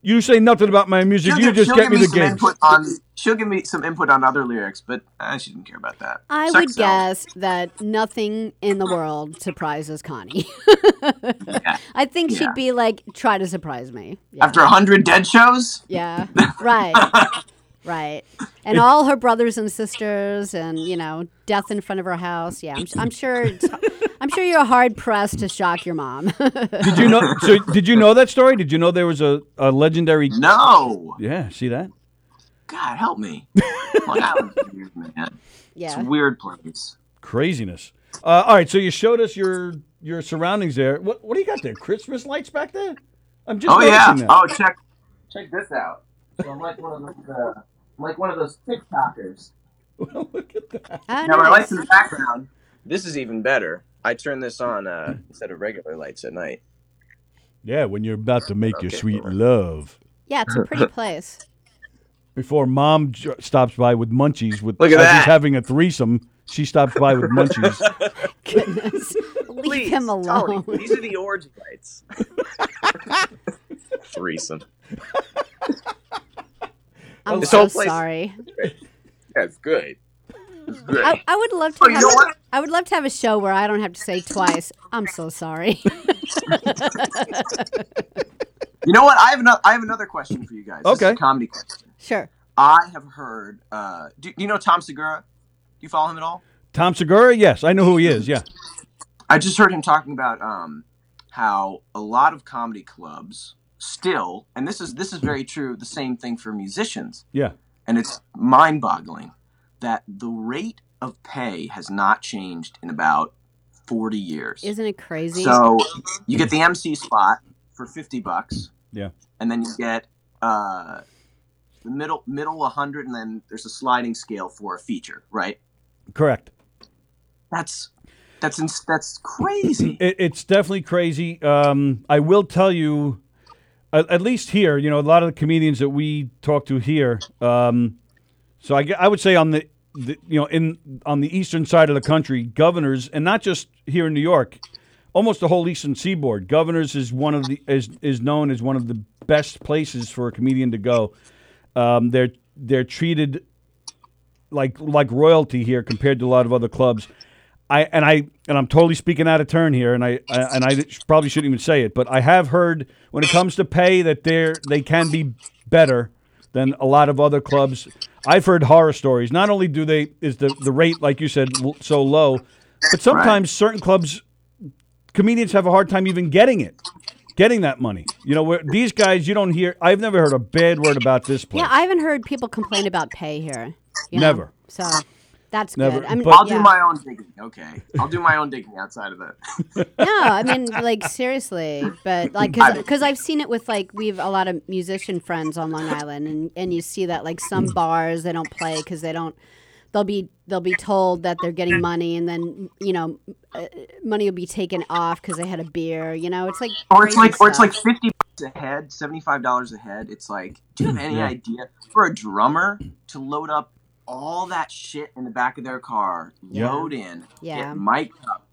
You say nothing about my music. She'll you give- just get give me the some gigs. On, she'll give me some input on other lyrics, but uh, she didn't care about that. I Sex would sells. guess that nothing in the world surprises Connie. <laughs> I think Yeah. she'd be like, try to surprise me. Yeah. After a hundred dead shows, Yeah. <laughs> Right. <laughs> right. <coughs> And all her brothers and sisters, and you know, death in front of her house. Yeah, I'm, I'm sure. I'm sure you're hard pressed to shock your mom. <laughs> Did you know? So, did you know that story? Did you know there was a, a legendary? no. Yeah, see that? God help me. <laughs> Long Island's weird, man. It's yeah. a weird place. Craziness. Uh, all right, so you showed us your your surroundings there. What what do you got there? Christmas lights back there? I'm just Oh yeah. that. Oh check check this out. So I'm like one of those uh, I'm like one of those TikTokers. <laughs> Look at that. Oh, Now my nice. lights in the background. This is even better. I turn this on uh, instead of regular lights at night. Yeah, when you're about to make your sweet cool. love. Yeah, it's a pretty <laughs> place. Before mom j- stops by with munchies, with Look at as he's having a threesome, she stops by with munchies. <laughs> Goodness. Leave him alone. these are the orgy lights. Threesome. I'm This so whole place- sorry. That's good. It's good. I, I would love to Oh, you have know what? I would love to have a show where I don't have to say twice. I'm so sorry. <laughs> You know what? I have another. I have another question for you guys. This is a Okay. comedy question. sure. I have heard. Uh, do, do you know Tom Segura? Do you follow him at all? Tom Segura, yes, I know who he is. Yeah, I just heard him talking about um, how a lot of comedy clubs still, and this is this is very true. The same thing for musicians, yeah. and it's mind-boggling that the rate of pay has not changed in about forty years. Isn't it crazy? So you get the MC spot for fifty bucks. Yeah. And then you get uh, the middle middle hundred, and then there's a sliding scale for a feature, right? Correct. That's that's ins- that's crazy. It, it's definitely crazy. Um, I will tell you, at, at least here, you know, a lot of the comedians that we talk to here. Um, so I, I would say on the, the, you know, in on the eastern side of the country, governors, and not just here in New York, almost the whole eastern seaboard. Governors is one of the is is known as one of the best places for a comedian to go. Um, they're they're treated like like royalty here compared to a lot of other clubs. I and I and I'm totally speaking out of turn here, and I, I and I probably shouldn't even say it, but I have heard when it comes to pay that they're they can be better than a lot of other clubs. I've heard horror stories. Not only do they is the the rate like you said so low, but sometimes certain clubs comedians have a hard time even getting it, getting that money. You know, where these guys you don't hear. I've never heard a bad word about this place. yeah, I haven't heard people complain about pay here. you know? Never. So that's Never. good. I mean, But- I'll yeah. do my own digging. Okay, I'll do my own digging outside of that. <laughs> no, I mean, like seriously, but like, because I've seen it with like we've a lot of musician friends on Long Island, and and you see that like some bars they don't play because they don't. They'll be they'll be told that they're getting money, and then you know, uh, money will be taken off because they had a beer. You know, it's like Or it's crazy like, or it's like fifty bucks a head, seventy five dollars a head. It's like, do you have any Yeah. idea for a drummer to load up all that shit in the back of their car, Yeah. load in, Yeah. get mic'd up,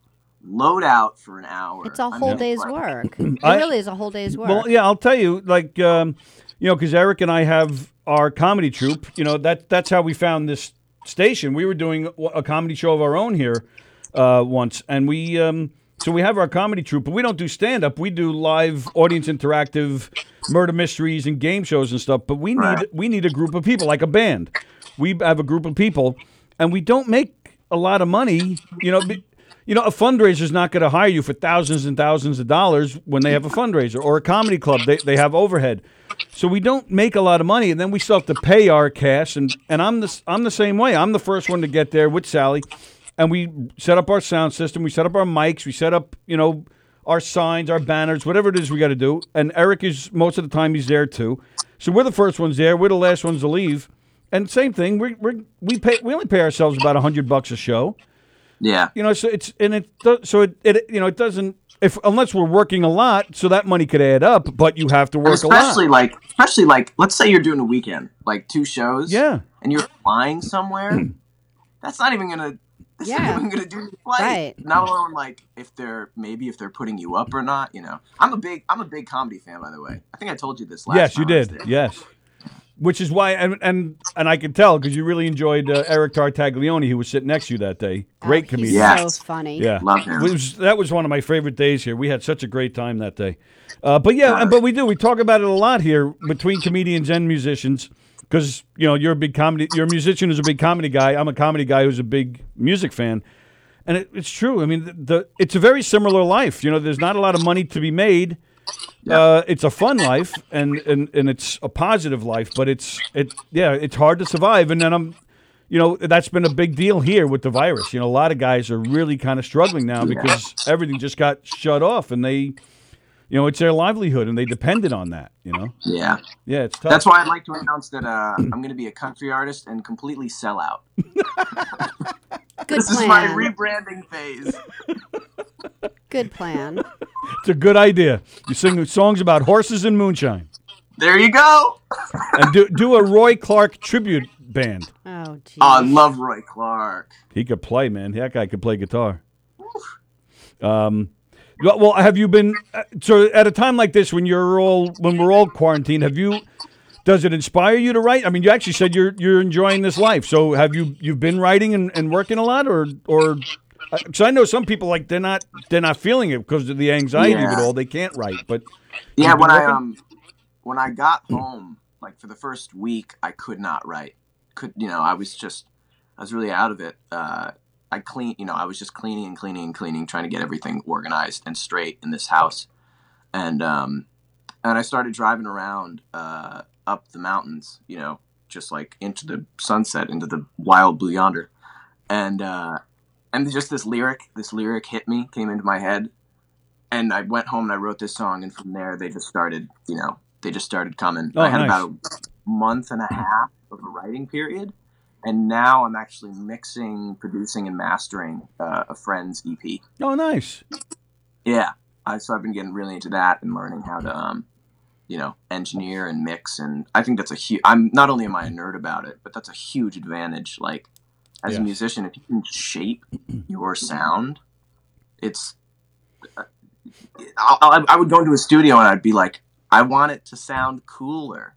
load out for an hour. It's a whole mean, day's like- work. <clears throat> It I- really is a whole day's work. Well, yeah, I'll tell you, like, um, you know, because Eric and I have our comedy troupe. You know, that that's how we found this station. We were doing a comedy show of our own here uh, once, and we um, so we have our comedy troupe, but we don't do stand up. We do live audience interactive murder mysteries and game shows and stuff. But we need Right. we need a group of people, like a band. We have a group of people, and we don't make a lot of money. You know. you know, a fundraiser is not going to hire you for thousands and thousands of dollars when they have a fundraiser or a comedy club. They, they have overhead. So we don't make a lot of money, and then we still have to pay our cash. And, and I'm the I'm the same way. I'm the first one to get there with Sally, and we set up our sound system. We set up our mics. We set up you know our signs, our banners, whatever it is we got to do. And Eric is most of the time he's there too. So we're the first ones there. We're the last ones to leave. And same thing. We we we pay we only pay ourselves about a hundred bucks a show Yeah. you know so it's and it so it, it you know it doesn't if unless we're working a lot so that money could add up but you have to And work a especially lot like especially like let's say you're doing a weekend, like two shows. Yeah. And you're flying somewhere. <clears throat> that's not even gonna that's Yeah. not even gonna do the flight. Right. Not alone like if they're maybe if they're putting you up or not, you know. I'm a big I'm a big comedy fan by the way. I think I told you this last time. yes you time I did yes which is why and and, and i can tell because you really enjoyed uh, eric tartaglione who was sitting next to you that day great Oh, comedian He's Yes. so funny. yeah Love him. Was- that was one of my favorite days here we had such a great time that day uh, but yeah and, but we do we talk about it a lot here between comedians and musicians because you know you're a big comedy you're a musician who's a big comedy guy i'm a comedy guy who's a big music fan and it, it's true. I mean, the, the it's a very similar life. You know, there's not a lot of money to be made. Uh, it's a fun life, and, and and it's a positive life, but it's it yeah, it's hard to survive. And then I'm, you know, that's been a big deal here with the virus. You know, a lot of guys are really kind of struggling now because everything just got shut off, and they, you know, it's their livelihood, and they depended on that. You know, Yeah. yeah, it's tough. That's why I'd like to announce that uh, I'm going to be a country artist and completely sell out. <laughs> Good This is my plan. rebranding phase. Good plan. it's a good idea. You sing songs about horses and moonshine, There you go. and do do a Roy Clark tribute band. Oh, geez. Oh, I love Roy Clark. He could play, man. That guy could play guitar. Um, well, have you been uh, so at a time like this when you're all when we're all quarantined? Have you? Does it inspire you to write? I mean, you actually said you're you're enjoying this life. So have you you've been writing and, and working a lot, or or because I know some people like they're not they're not feeling it because of the anxiety of it all. They can't write, but Yeah, when I um when I got home, like for the first week, I could not write. Could you know? I was just I was really out of it. Uh, I clean, you know, I was just cleaning and cleaning and cleaning, trying to get everything organized and straight in this house, and um, and I started driving around uh, up the mountains, you know, just like into the sunset, into the wild blue yonder, and uh, and just this lyric, this lyric hit me, came into my head, and I went home and I wrote this song, and from there they just started, you know, they just started coming. Oh, I had nice. about a month and a half of a writing period, and now I'm actually mixing, producing, and mastering uh, a friend's EP. oh, nice. Yeah, I, so I've been getting really into that and learning how to, um, you know, engineer and mix, and I think that's a huge. I'm not only am I a nerd about it, but that's a huge advantage. Like as Yes. a musician, if you can shape your sound, it's. I, I, I would go into a studio and I'd be like, I want it to sound cooler.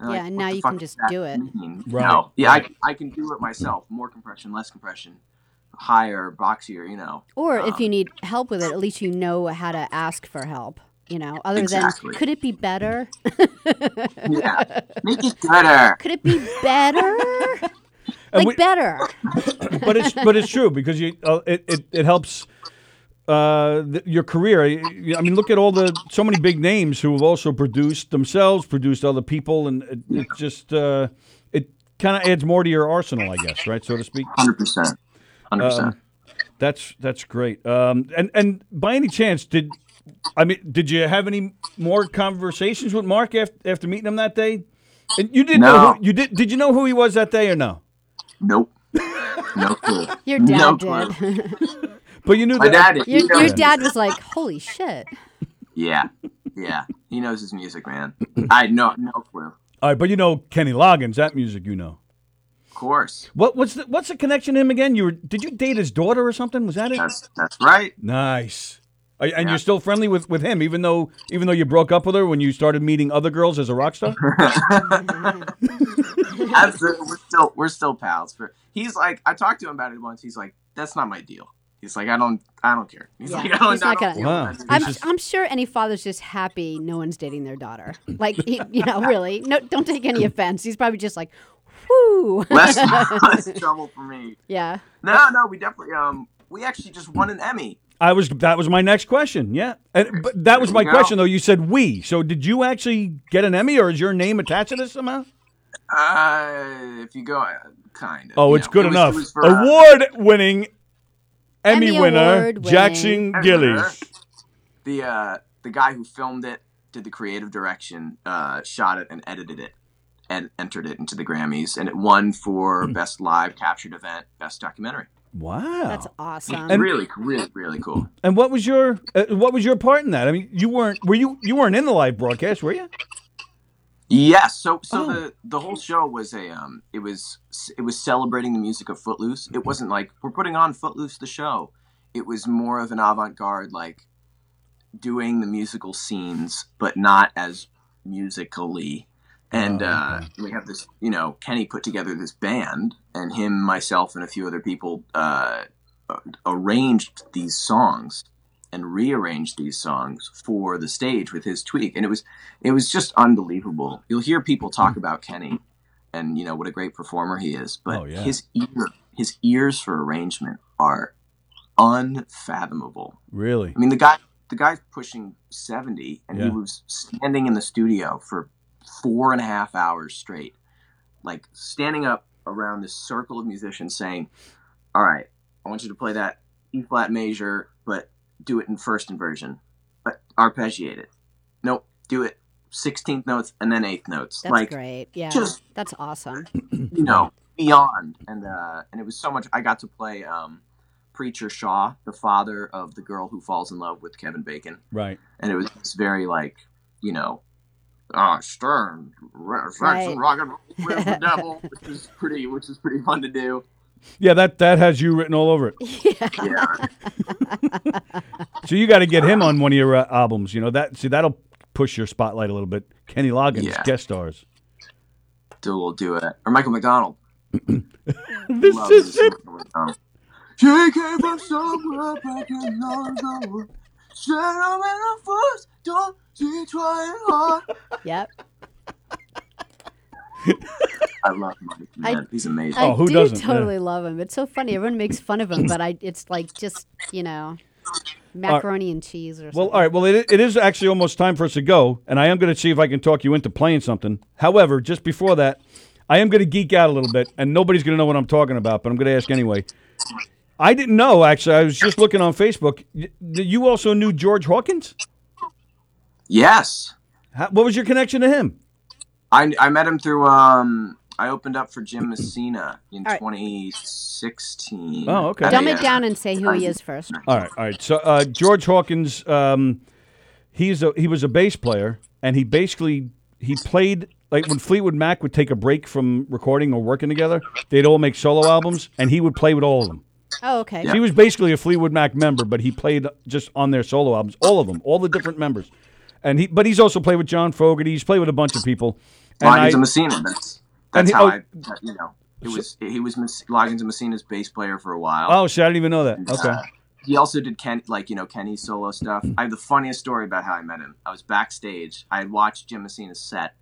And Yeah, like, and now you can just do it. mean? Right, No. Yeah, right. I, I can do it myself. More compression, less compression, higher, boxier. You know. Or if Um, you need help with it, at least you know how to ask for help. You know, other Exactly. than could it be better? Yeah, <laughs> make it better. Could it be better? Like we- better. <coughs> but it's but it's true because you uh, it, it it helps uh, th- your career. I I mean, look at all the so many big names who have also produced themselves, produced other people, and it, it just uh, it kind of adds more to your arsenal, I guess, right, so to speak. Hundred percent. Hundred Um, percent. That's that's great. Um, and and by any chance, did I mean did you have any more conversations with Mark after after meeting him that day? And you didn't know who, you did. Did you know who he was that day or no? Nope. <laughs> No clue. Your no dad clue. did. <laughs> But you knew My that. dad. did. your, your dad was like, "Holy shit!" Yeah. Yeah. He knows his music, man. I had no no clue. All right, but you know Kenny Loggins. That music, you know. Of course. What what's the what's the connection to him again? You were did you date his daughter or something? Was that it? That's that's right. Nice. And Yeah. you're still friendly with, with him, even though even though you broke up with her when you started meeting other girls as a rock star. <laughs> Absolutely. We're still we're still pals. For he's like I talked to him about it once. He's like, that's not my deal. He's like, I don't I don't care. He's Yeah, like, <laughs> I don't, He's I not don't gonna. Wow. I'm, This is- I'm sure any father's just happy no one's dating their daughter. Like, he, you know, really, no, don't take any offense. He's probably just like, whoo. <laughs> less, less trouble for me. yeah. No, no, we definitely um we actually just won an Emmy. I was that was my next question. Yeah, and, but that was my There you go. question though. You said we. So did you actually get an Emmy, or is your name attached to this somehow? Uh, if you go, uh, kind of. Oh, it's know, good it was- enough. it was for, uh, Award-winning Emmy, Emmy winner award-winning. Jackson Gillies. the uh the guy who filmed it did the creative direction, uh, shot it and edited it, and entered it into the Grammys, and it won for Hmm. best live captured event, best documentary. Wow. That's awesome. And- really, really, really cool. and what was your uh, what was your part in that? I mean, you weren't were you you weren't in the live broadcast, were you? Yes. So so Oh. the the whole show was a um it was it was celebrating the music of Footloose. It wasn't like we're putting on Footloose the show. It was more of an avant-garde like doing the musical scenes but not as musically. And Oh, uh, we have this, you know, Kenny put together this band, and him, myself, and a few other people uh, arranged these songs and rearranged these songs for the stage with his tweak, and it was it was just unbelievable. You'll hear people talk hmm. about Kenny and you know what a great performer he is, but Oh, yeah. his ear his ears for arrangement are unfathomable. Really? I mean, the guy the guy's pushing seventy, and he was standing in the studio for four and a half hours straight, like standing up around this circle of musicians, saying, "All right, I want you to play that E flat major, but do it in first inversion, but arpeggiate it. Nope, do it sixteenth notes and then eighth notes. That's like great. Yeah. just- That's awesome. <clears throat> you know beyond and uh and it was so much i got to play um preacher shaw the father of the girl who falls in love with kevin bacon Right. and it was this very like you know uh stern Right. and rock and roll with the <laughs> devil which is pretty which is pretty fun to do Yeah, that that has you written all over it. <laughs> yeah So you got to get him on one of your uh, albums. You know that. See, that'll push your spotlight a little bit. Kenny Loggins Yeah. guest stars. do a little duet or michael mcdonald <clears throat> This Love is it. some Michael McDonald. She came from somewhere back in Arizona. Said I'm in a first, don't she trying hard. Yep. <laughs> I love Mike. I- he's amazing. I Oh, who do doesn't? Yeah. totally love him. It's so funny. Everyone makes fun of him, but I it's like just, you know, macaroni and cheese or something. Well, all right. Well, it, it is actually almost time for us to go, and I am going to see if I can talk you into playing something. However, just before that, I am going to geek out a little bit, and nobody's going to know what I'm talking about, but I'm going to ask anyway. I didn't know actually. I was just looking on Facebook. Y- You also knew George Hawkins. Yes, How, what was your connection to him? I, I met him through. Um, I opened up for Jim Messina in All right. 2016. Oh, okay. Dumb it uh, down and say who he is first. All right, all right. So uh, George Hawkins, um, he's a he was a bass player, and he basically he played like when Fleetwood Mac would take a break from recording or working together, they'd all make solo albums, and he would play with all of them. Oh, okay. So he was basically a Fleetwood Mac member, but he played just on their solo albums, all of them, all the different members. And he, but he's also played with John Fogerty. He's played with a bunch of people. And Loggins I- and Messina. That's And that's he- how oh, I. You know, it was he was Loggins and Messina's bass player for a while. oh, shit, I didn't even know that. Okay. Uh, he also did Ken, like you know Kenny's solo stuff. I have the funniest story about how I met him. I was backstage. I had watched Jim Messina's set,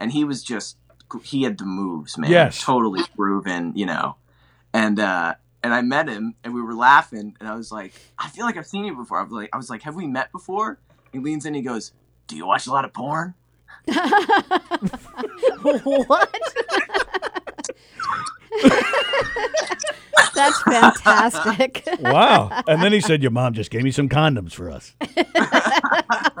and he was just he had the moves, man. Yes. totally proven, you know. And uh, and I met him, and we were laughing, and I was like, I feel like I've seen you before. I was like, I was like, have we met before? He leans in, he goes, Do you watch a lot of porn? what? That's fantastic. Wow. And then he said, Your mom just gave me some condoms for us.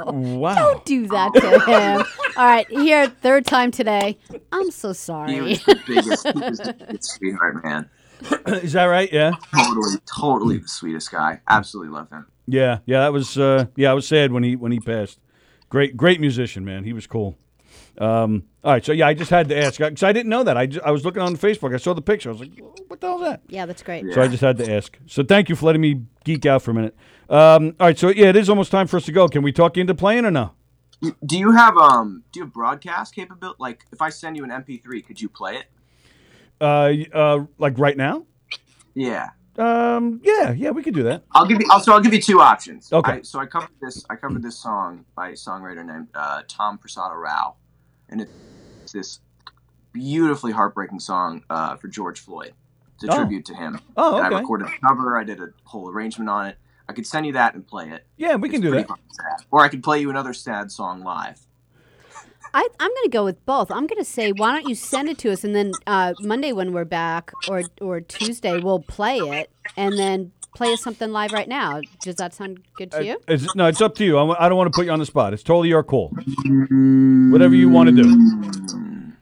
wow. Don't do that to him. All right, here, third time today. I'm so He sorry. was the biggest, he was the biggest sweetheart, man. <clears throat> Is that right? Yeah. Totally, totally the sweetest guy. Absolutely love him. Yeah. Yeah. That was, uh, yeah, I was sad when he, when he passed. Great, great musician, man. He was cool. Um, all right, so yeah, I just had to ask because I didn't know that. I, ju- I was looking on Facebook. I saw the picture. I was like, "What the hell is that?" Yeah, that's great. So I just had to ask. So thank you for letting me geek out for a minute. Um, all right, so yeah, it is almost time for us to go. Can we talk you into playing or no? Do you have um? Do you have broadcast capability? Like, if I send you an MP3, could you play it? Uh, uh, like right now? Yeah. Um, yeah, yeah, we could do that. I'll give you. Also, I'll give you two options. Okay. I, so I covered this. I covered this song by a songwriter named uh, Tom Prasada Rao, and it's this beautifully heartbreaking song uh, for George Floyd. It's a Oh. tribute to him. Oh, And. I recorded the cover. I did a whole arrangement on it. I could send you that and play it. Yeah, we can do that. Or I could play you another sad song live. I, I'm going to go with both. I'm going to say, why don't you send it to us, and then uh, Monday when we're back, or or Tuesday, we'll play it, and then play us something live right now. Does that sound good to you? It's, no, it's up to you. I, wa- I don't want to put you on the spot. It's totally your call. Whatever you want to do.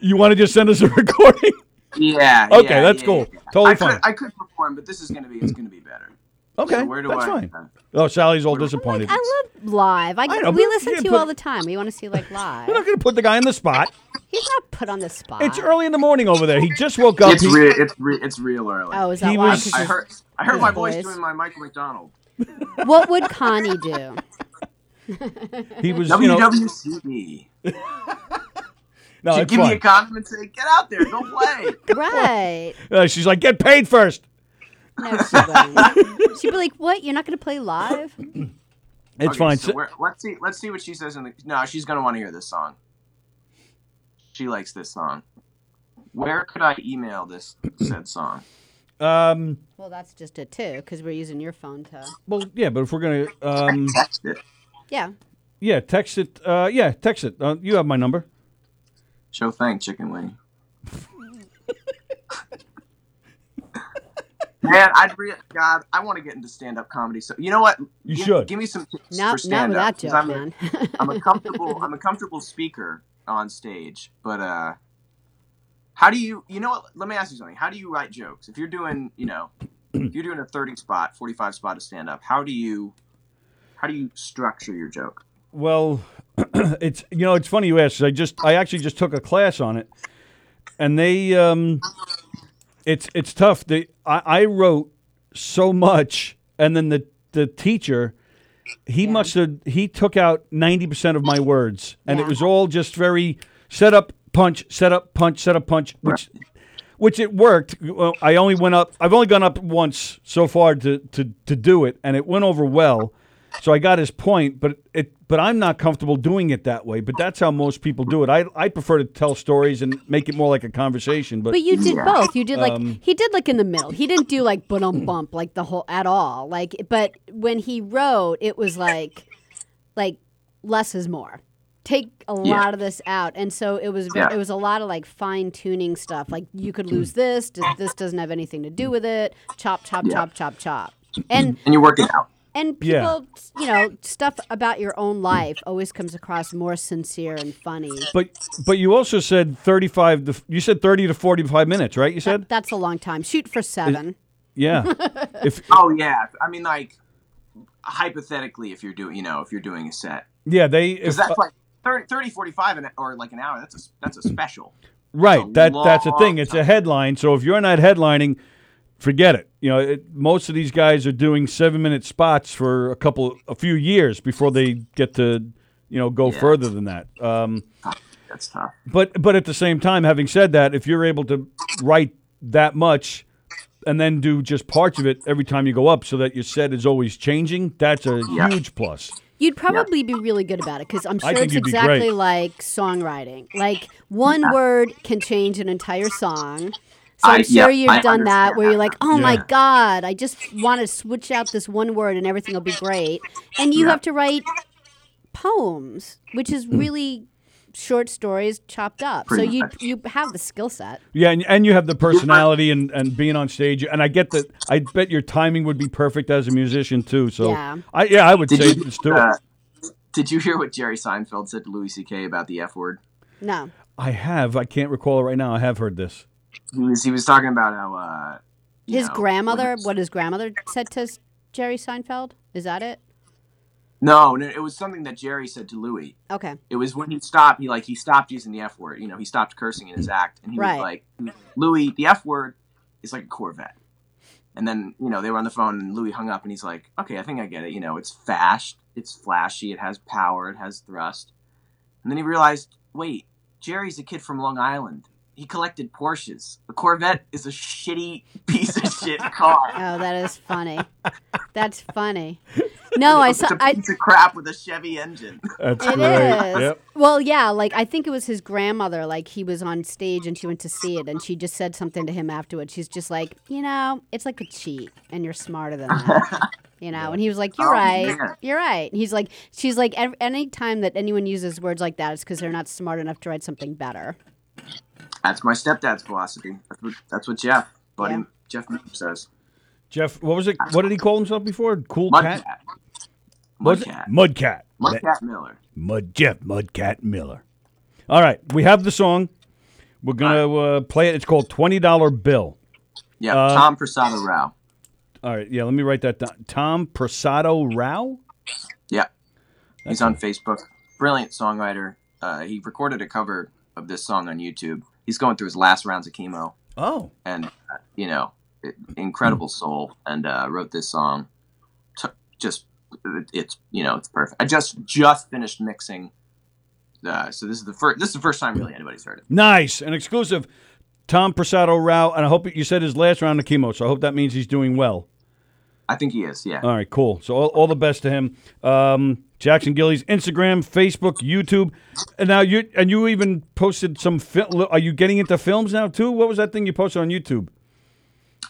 You want to just send us a <laughs> recording? Yeah. Okay, yeah, that's yeah, cool. yeah. Totally I fine. Could, I could perform, but this is gonna be. It's gonna be better. Okay, So where do that's I? fine. uh, Oh, Sally's all disappointed. I love live. I, I know, we listen to can't you all the time. We want to see like live. <laughs> We're not going to put the guy in the spot. <laughs> He's not put on the spot. It's early in the morning over there. He just woke up. It's He- real. It's re- It's real early. Oh, is that He why? was- I heard. I heard my voice voice. doing my Michael McDonald. <laughs> what would Connie do? he was, you know, WWCD. no, She'd it's give me a fine. condom and say, "Get out there, go play." right. Uh, she's like, get paid first. No, <laughs> she wouldn't. She'd be like, "What? You're not going to play live?" <clears throat> It's Okay, fine. So So- where, let's see. Let's see what she says in the. No, she's gonna want to hear this song. She likes this song. Where could I email this <clears throat> said song? um, Well, that's just a too, because we're using your phone to. well, yeah, but if we're going to, um, Text it. Yeah. yeah, text it. Uh, yeah, text it. Uh, you have my number. Show thank chicken wing. Man, I'd re- God, I want to get into stand-up comedy. So you know what? You give, should. give me some tips Not, for not with stand-up. that 'cause joke, I'm, man. A, <laughs> I'm a comfortable. <laughs> I'm a comfortable speaker on stage, but uh, how do you? You know what? Let me ask you something. How do you write jokes? If you're doing, you know, if you're doing a 30 spot, 45 spot of stand-up, how do you? How do you structure your joke? Well, <clears throat> it's you know it's funny you ask. 'cause I just I actually just took a class on it, and they um, it's it's tough. They I, I wrote so much, and then the the teacher, he must have he took out ninety percent of my words, and it was all just very set up punch, set up punch, set up punch, which. Which it worked. Well, I only went up. I've only gone up once so far to, to, to do it, and it went over well. So I got his point, but it but I'm not comfortable doing it that way. But that's how most people do it. I I prefer to tell stories and make it more like a conversation. But, But you did both. You did like Um, he did like in the middle. He didn't do like bum bump like the whole at all. Like but when he wrote, it was like like less is more. Take a Yeah. lot of this out, and so it was. Yeah. It was a lot of like fine tuning stuff. Like you could lose this. This doesn't have anything to do with it. Chop, chop, Yeah. chop, chop, chop. And And you work it out. And Yeah. people, you know, stuff about your own life always comes across more sincere and funny. but but you also said 35 to you said 30 to 45 minutes, right? You said That's a long time. Shoot for seven. yeah. <laughs> if Oh yeah. I mean, like hypothetically, if you're doing, you know, if you're doing a set, yeah, they because if, uh, that's like 30, 30, 45 an, or like an hour. That's a that's a special. Right. a That that's a thing. long It's a headline. So if you're not headlining, forget it. You know, it, most of these guys are doing seven minute spots for a couple, a few years before they get to, you know, go Yeah. further than that. Um, That's tough. but but at the same time, having said that, if you're able to write that much and then do just parts of it every time you go up, so that your set is always changing, that's a Yeah. huge plus. You'd probably be really good about it because I'm sure it's exactly like songwriting. Like one word can change an entire song. So I'm I- sure yeah, you've I done that understand where you're like, oh my God, I just want to switch out this one word and everything will be great. And you Yeah. have to write poems, which is Hmm. really short stories chopped up. So you much. you have the skill set. Yeah, and, and you have the personality and, and being on stage, and I get that. I bet your timing would be perfect as a musician too. So Yeah. I yeah, I would Did say you, let's do uh, it. did you hear what Jerry Seinfeld said to Louis C.K. about the F word? No. I have. I can't recall it right now. I have heard this. He was he was talking about how uh, His know, grandmother, what his grandmother said to Jerry Seinfeld? Is that it? No, no, it was something that Jerry said to Louis. Okay. It was when he stopped. He like he stopped using the F word. You know, he stopped cursing in his act, and he Right. was like, "Louis, the F word is like a Corvette." And then you know they were on the phone, and Louis hung up, and he's like, "Okay, I think I get it. You know, it's fast, it's flashy, it has power, it has thrust." And then he realized, wait, Jerry's a kid from Long Island. He collected Porsches. A Corvette is a shitty piece of shit car. <laughs> Oh, that is funny. <laughs> That's funny. No, I It's a a I, piece of crap with a Chevy engine. That's It great. is. Yep. Well, yeah, like I think it was his grandmother. Like he was on stage and she went to see it, and she just said something to him afterwards. She's just like, you know, it's like a cheat, and you're smarter than that. <laughs> You know, and he was like, "You're Oh, right, man. you're right." And he's like, "She's like, ev- any time that anyone uses words like that, it's because they're not smart enough to write something better." That's my stepdad's philosophy. That's what, that's what Jeff, buddy, Yeah. Jeff says. Jeff, what was it? What did he call himself before? Cool Mudcat. cat. Was it? Mudcat. Mudcat. Mudcat Miller. Mud Jeff Mudcat Miller. All right, we have the song. We're gonna uh, play it. It's called Twenty Dollar Bill. Yeah, Uh, Tom Prasada Rao. All right, yeah. Let me write that down. Tom Prasado Rao. Yeah, he's on Facebook. Brilliant songwriter. Uh, he recorded a cover of this song on YouTube. He's going through his last rounds of chemo, Oh, and uh, you know, incredible soul, and uh, wrote this song. T- just, it- it's you know, it's perfect. I just just finished mixing. Uh, so this is the first. This is the first time really anybody's heard it. nice, an exclusive. Tom Prasado Rao, and I hope you said his last round of chemo, so I hope that means he's doing well. I think he is. Yeah. All right, cool. So all, all the best to him. Um, Jackson Gillies, Instagram, Facebook, YouTube, and now you and you even posted some. Fil- are you getting into films now too? What was that thing you posted on YouTube?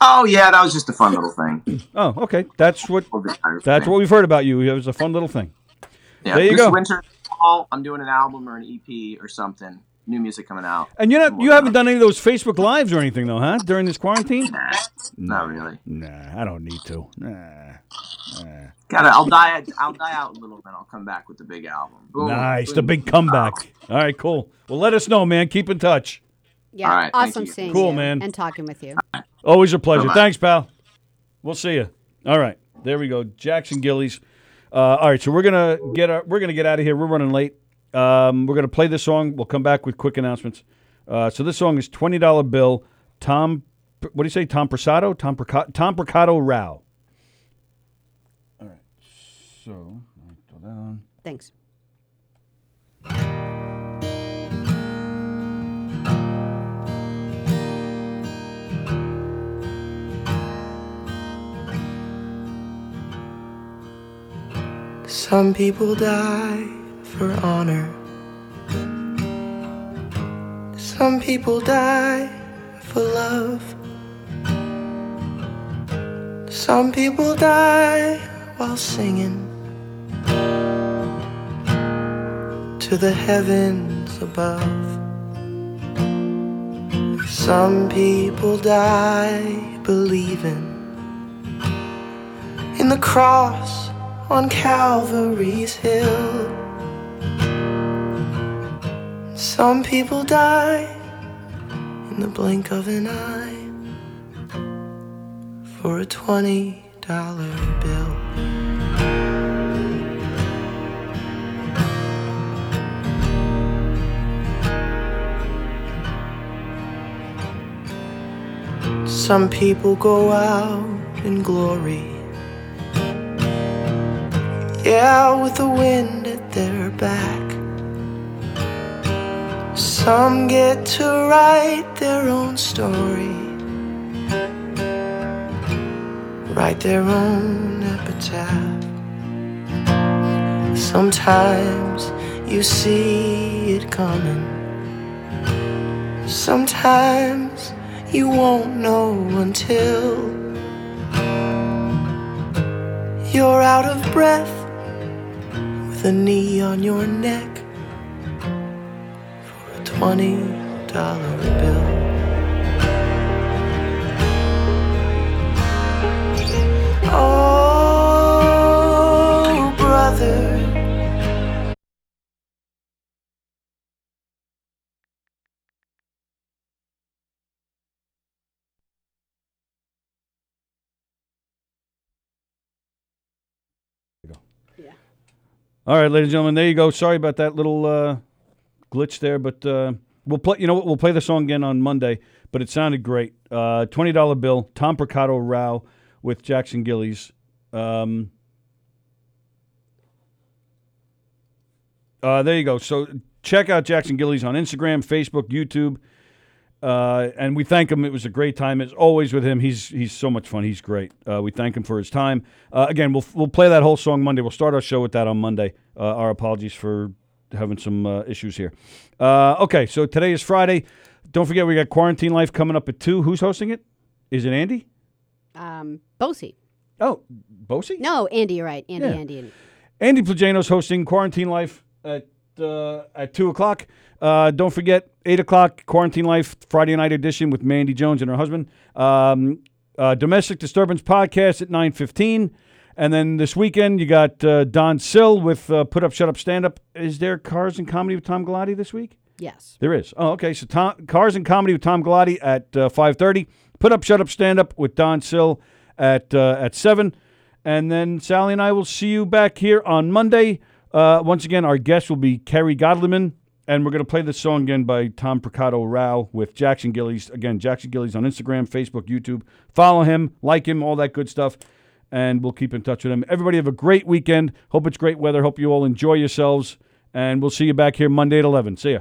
Oh yeah, that was just a fun little thing. <clears throat> Oh, okay. That's what Over the entire that's what we've heard about you. It was a fun little thing. Yeah, There you this go. winter, fall, I'm doing an album or an EP or something. New music coming out. And you know, you haven't done any of those Facebook lives or anything though, huh? During this quarantine? Nah, not really. Nah, I don't need to. Nah. Gotta. I'll die. I'll die out a little, bit. I'll come back with the big album. Boom. Nice, the big comeback. All right, cool. Well, let us know, man. Keep in touch. Yeah, All right, awesome seeing Cool, you man. and talking with you. Always a pleasure. Bye-bye. Thanks, pal. We'll see you. All right, there we go. Jackson Gillies. Uh, all right, so we're gonna get our, we're gonna get out of here. We're running late. Um, we're gonna play this song. We'll come back with quick announcements. Uh, so this song is twenty dollar bill. Tom, what do you say? Tom Prasado. Tom Praca- Tom Procado Rao. All right. So let me throw that on. Thanks. Some people die for honor. Some people die for love. Some people die while singing to the heavens above. Some people die believing in the cross on Calvary's hill. Some people die in the blink of an eye for a twenty dollar bill. Some people go out in glory. Yeah, with the wind at their back. Some get to write their own story, write their own epitaph. Sometimes you see it coming, sometimes you won't know until you're out of breath with a knee on your neck twenty dollar bill. Oh, brother. All right, ladies and gentlemen, there you go. Sorry about that little uh, glitch there, but uh, we'll play. You know what? We'll play the song again on Monday. But it sounded great. Uh, Twenty dollar bill. Tom Percato Rao with Jackson Gillies. Um, uh, there you go. So check out Jackson Gillies on Instagram, Facebook, YouTube. Uh, and we thank him. It was a great time as always with him. He's he's so much fun. He's great. Uh, we thank him for his time. Uh, again, we'll we'll play that whole song Monday. We'll start our show with that on Monday. Uh, our apologies for having some uh, issues here. Uh, okay, so today is Friday. Don't forget we got Quarantine Life coming up at two. Who's hosting it? Is it Andy? Um, Bosie. Oh, Bosie? No, Andy, you're right. Andy, Yeah. Andy. Andy. Andy Plagano's hosting Quarantine Life at uh, at two o'clock. Uh, don't forget eight o'clock Quarantine Life Friday night edition with Mandy Jones and her husband. Um, uh, Domestic Disturbance podcast at nine fifteen, and then this weekend you got uh, Don Sill with uh, Put Up Shut Up Stand Up. Is there Cars and Comedy with Tom Galati this week? Yes. There is. Oh, okay. So Tom, Cars and Comedy with Tom Galati at uh, five thirty. Put up, shut up, stand up with Don Sill at uh, at seven, and then Sally and I will see you back here on Monday. Uh, once again, our guest will be Kerry Godleman, and we're going to play this song again by Tom Percato Rao with Jackson Gillies. Again, Jackson Gillies on Instagram, Facebook, YouTube. Follow him, like him, all that good stuff, and we'll keep in touch with him. Everybody have a great weekend. Hope it's great weather. Hope you all enjoy yourselves, and we'll see you back here Monday at eleven. See ya.